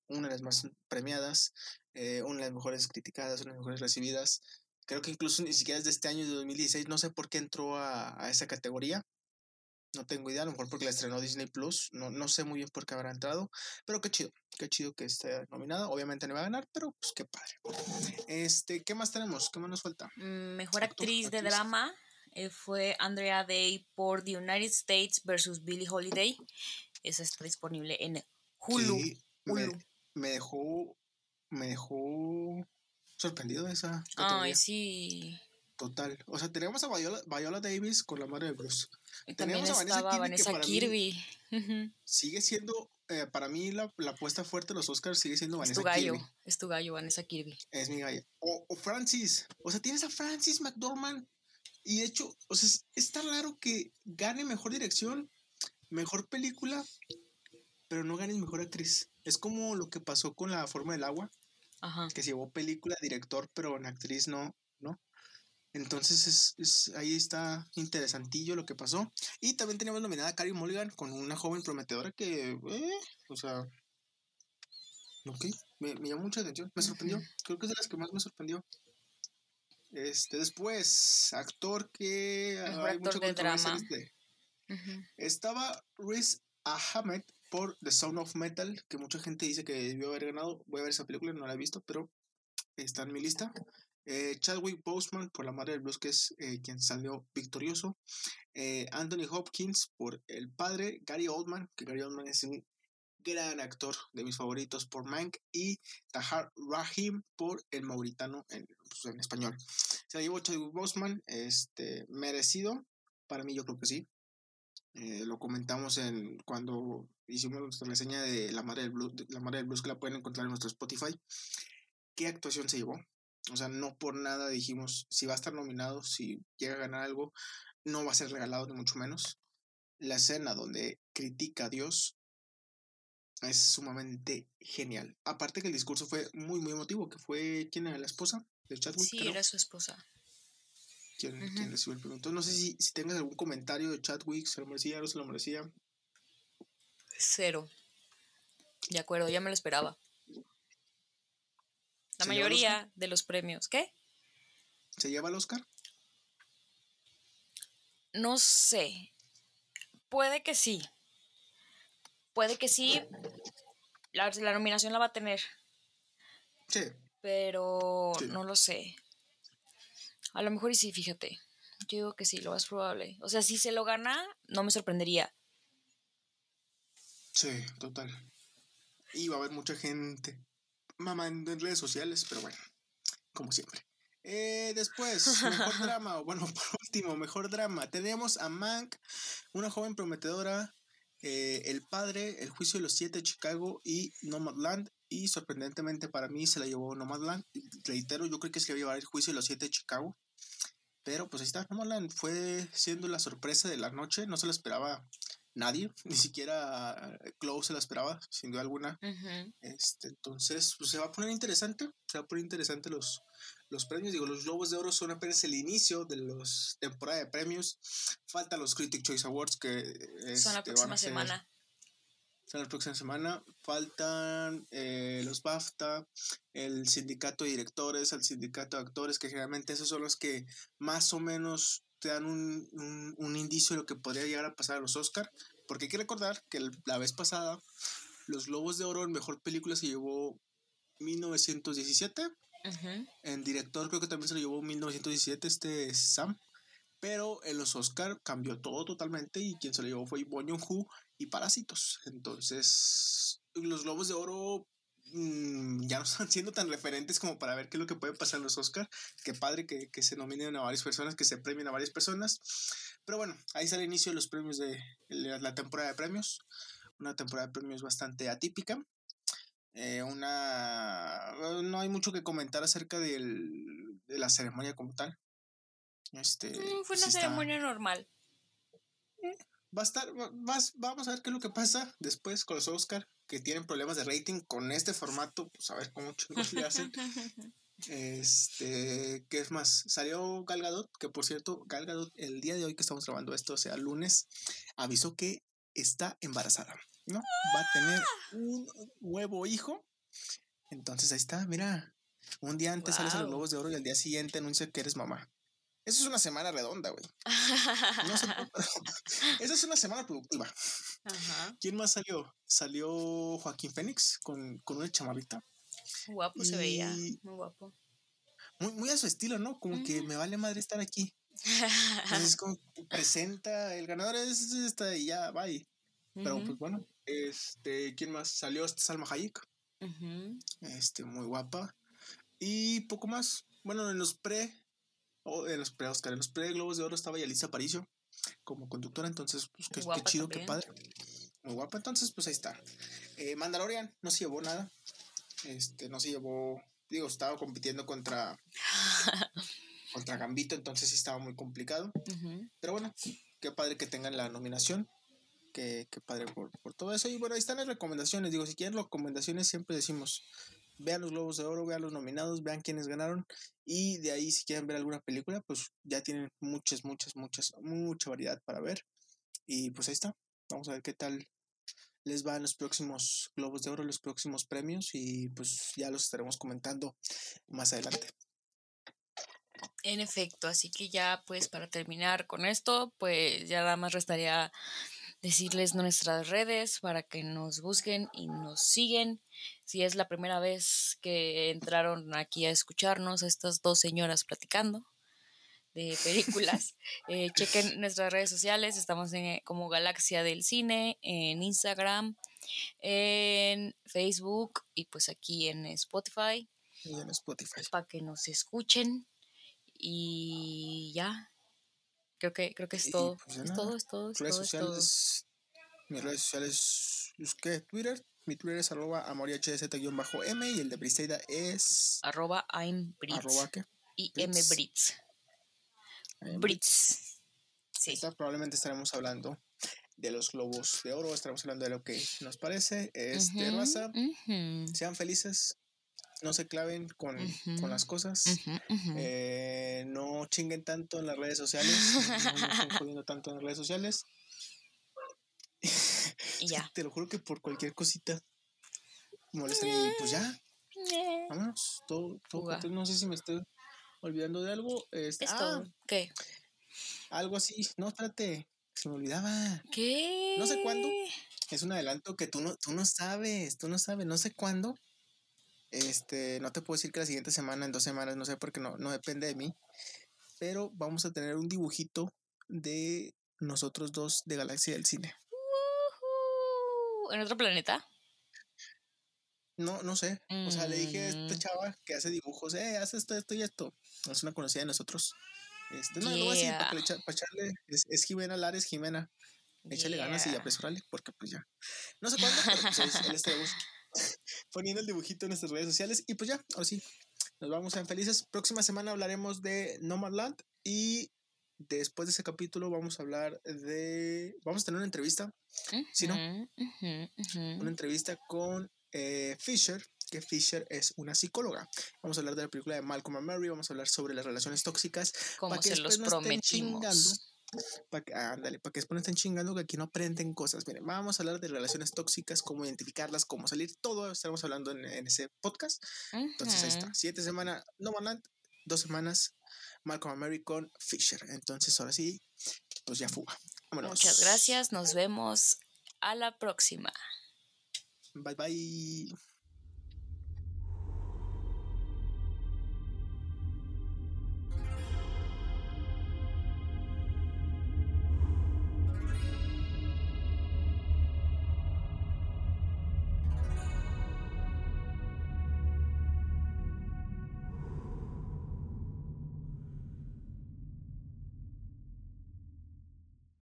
Una de las más premiadas, eh, una de las mejores criticadas, una de las mejores recibidas. Creo que incluso ni siquiera es de este año, de 2016. No sé por qué entró a, esa categoría. No tengo idea, a lo mejor porque la estrenó Disney Plus. No, no sé muy bien por qué habrá entrado. Pero qué chido, qué chido que esté nominada. Obviamente no va a ganar, pero pues qué padre. Este, ¿qué más tenemos? ¿Qué más nos falta? Mm, mejor actriz, de drama eh, fue Andrea Day por The United States versus Billie Holiday. Esa está disponible en Hulu. me dejó. Me dejó sorprendido de esa categoría. Ay, sí. Total. O sea, teníamos a Viola, Davis con la madre de Bruce. Y teníamos a Vanessa Kirby. Vanessa Kirby. sigue siendo, eh, para mí, la, la apuesta fuerte de los Oscars sigue siendo Vanessa es tu gallo, Es tu gallo, Vanessa Kirby. Es mi gallo. O, o, Francis. O sea, tienes a Francis McDormand. Y de hecho, o sea, es, está raro que gane mejor dirección, mejor película, pero no gane mejor actriz. Es como lo que pasó con La Forma del Agua que se llevó película, director, pero en actriz no, ¿no? Entonces es, ahí está interesantillo lo que pasó. Y también teníamos nominada a Carrie Mulligan con una joven prometedora que, eh, o sea, ok, me, me, llamó mucha atención, me sorprendió. Creo que es de las que más me sorprendió. Este, después, actor que hay actor de drama. Estaba Riz Ahmed por The Sound of Metal, que mucha gente dice que debió haber ganado. Voy a ver esa película, no la he visto, pero está en mi lista. Eh, Chadwick Boseman por La Madre del Blues, que es eh, quien salió victorioso. Eh, Anthony Hopkins por El Padre. Gary Oldman, que Gary Oldman es un gran actor de mis favoritos por Mank. Y Tahar Rahim por El Mauritano en, pues, en español. Se la llevó Chadwick Boseman, este, merecido. Para mí, yo creo que sí. Eh, lo comentamos en cuando hicimos nuestra reseña de La Madre del Blues, La Madre del Blues que la pueden encontrar en nuestro Spotify. ¿Qué actuación se llevó? O sea, no por nada dijimos si va a estar nominado, si llega a ganar algo, no va a ser regalado ni mucho menos. La escena donde critica a Dios es sumamente genial. Aparte que el discurso fue muy, muy emotivo, que fue, ¿quién era la esposa de Chadwick? Sí, era su esposa quién, recibió el premio. Entonces, no sé si, si tengas algún comentario de Chadwick, se lo merecía, no se lo merecía. Cero. De acuerdo, ya me lo esperaba. La mayoría de los premios. ¿Qué? ¿Se lleva el Oscar? No sé. Puede que sí. Puede que sí. La, nominación la va a tener. Sí. Pero no lo sé. A lo mejor y sí, fíjate. Yo digo que sí, lo más probable. O sea, si se lo gana, no me sorprendería. Sí, total. Y va a haber mucha gente mamando en redes sociales, pero bueno, como siempre. Eh, después, mejor drama, bueno, por último, mejor drama. Tenemos a Mank, una joven prometedora, eh, El Padre, El Juicio de los Siete Chicago y Nomadland. Y sorprendentemente para mí se la llevó Nomadland. Reitero, yo creo que se iba a llevar El Juicio de los Siete de Chicago. Pero pues ahí está, Nomadland fue siendo la sorpresa de la noche, no se la esperaba nadie, ni siquiera Close se la esperaba, sin duda alguna. este, entonces, pues se va a poner interesante, se va a poner interesante los, los premios. Digo, los Globos de Oro son apenas el inicio de los temporada de premios. Faltan los Critic Choice Awards que son la este, próxima semana. Son la próxima semana. Faltan eh, los BAFTA, el sindicato de directores, el sindicato de actores, que generalmente esos son los que más o menos te dan un, un, indicio de lo que podría llegar a pasar a los Oscar. Porque hay que recordar que la vez pasada, los Globos de Oro en mejor película se llevó 1917 en director creo que también se lo llevó en 1917 este Sam. Pero en los Oscar cambió todo totalmente y quien se lo llevó fue Bon Joon-ho y Parásitos. Entonces, los Globos de Oro mm, ya no están siendo tan referentes como para ver qué es lo que puede pasar en los Oscar. Qué padre que, que, se nominen a varias personas, que se premien a varias personas. Pero bueno, ahí sale el inicio de los premios de la temporada de premios. Una temporada de premios bastante atípica. Eh, una no hay mucho que comentar acerca del, de la ceremonia como tal. Este, mm, fue una ceremonia normal. Va a estar, vamos a ver qué es lo que pasa después con los Oscar, que tienen problemas de rating con este formato, pues a ver cómo le hacen. Este, ¿qué es más? Salió Galgadot, que por cierto, Galgadot, el día de hoy que estamos grabando esto, o sea, lunes, avisó que está embarazada. ¿no? Va a tener un nuevo hijo. Entonces ahí está, mira. Un día antes sales a los globos de oro y al día siguiente anuncia que eres mamá. Eso es una semana redonda, güey. No Esa es una semana productiva. ¿Quién más salió? Salió Joaquín Fénix con, con una chamarrita. Guapo se veía, muy guapo. Muy, muy a su estilo, ¿no? Como que me vale madre estar aquí. Entonces, como presenta, el ganador es esta y ya, bye. Pero pues bueno, este, ¿quién más? Salió esta Salma Hayek. Este, muy guapa. Y poco más. Bueno, en los pre, o en los pre-Oscar, en los pre-Globos de Oro estaba Yalisa Aparicio como conductora, entonces, pues qué, chido, qué padre. Muy guapa, entonces, pues ahí está. Eh, Mandalorian no se llevó nada. Este, no se llevó, digo, estaba compitiendo contra contra Gambito, entonces sí estaba muy complicado. Pero bueno, qué padre que tengan la nominación que, padre por, todo eso. Y bueno, ahí están las recomendaciones. Digo, si quieren recomendaciones, siempre decimos, vean los Globos de Oro, vean los nominados, vean quiénes ganaron. Y de ahí, si quieren ver alguna película, pues ya tienen muchas, muchas, muchas, mucha variedad para ver. Y pues ahí está. Vamos a ver qué tal les va en los próximos Globos de Oro, los próximos premios. Y pues ya los estaremos comentando más adelante. En efecto, así que ya pues para terminar con esto, pues ya nada más restaría decirles nuestras redes para que nos busquen y nos siguen. Si es la primera vez que entraron aquí a escucharnos a estas dos señoras platicando de películas, eh, chequen nuestras redes sociales. Estamos en, eh, como Galaxia del Cine en Instagram, en Facebook y pues aquí en Spotify. Y en Spotify. Para que nos escuchen. Y ya, Creo que, creo que es todo. Pues es todo, es todo, es redes todo, sociales, Mis redes sociales, ¿qué? Twitter. Mi Twitter es arroba amoriahz-m y el de Briseida es... Arroba I'm Arroba qué? Y M Brits. Brits. Sí. probablemente estaremos hablando de los globos de oro, estaremos hablando de lo que nos parece. Este, raza, sean felices, no se claven con, las cosas, eh, no chinguen tanto en las redes sociales, no, estén jodiendo tanto en las redes sociales. Y ya. Te lo juro que por cualquier cosita molestan y pues ya. Vámonos, todo, todo no sé si me estoy olvidando de algo. Este, ah, ¿Qué? Algo así, no, espérate, se me olvidaba. ¿Qué? No sé cuándo. Es un adelanto que tú no, tú no sabes, tú no sabes, no sé cuándo este, no te puedo decir que la siguiente semana, en dos semanas, no sé, porque no, no depende de mí. Pero vamos a tener un dibujito de nosotros dos de Galaxia del Cine. ¿En otro planeta? no, no sé. O sea, le dije a esta mm. chava que hace dibujos, eh, haz esto, esto y esto. Es una conocida de nosotros. Este, no, no, así, para, echarle, es, Jimena Lares, Jimena. Échale ganas y apresúrale, porque pues ya. No sé cuándo, pero pues él está poniendo el dibujito en nuestras redes sociales. Y pues ya, ahora sí, nos vamos a felices. Próxima semana hablaremos de Nomadland y después de ese capítulo vamos a hablar de. Vamos a tener una entrevista. ¿Sí, no? Una entrevista con eh, Fisher, que Fisher es una psicóloga. Vamos a hablar de la película de Malcolm and Mary, vamos a hablar sobre las relaciones tóxicas. Como se los prometimos. Para que, ándale, para que después no estén chingando que aquí no aprenden cosas. Miren, vamos a hablar de relaciones tóxicas, cómo identificarlas, cómo salir, todo estaremos hablando en, ese podcast. Entonces ahí está, siete semanas, no van dos semanas, Malcolm Mary con Fisher. Entonces ahora sí, pues ya fuga. Muchas gracias, nos vemos a la próxima. Bye bye.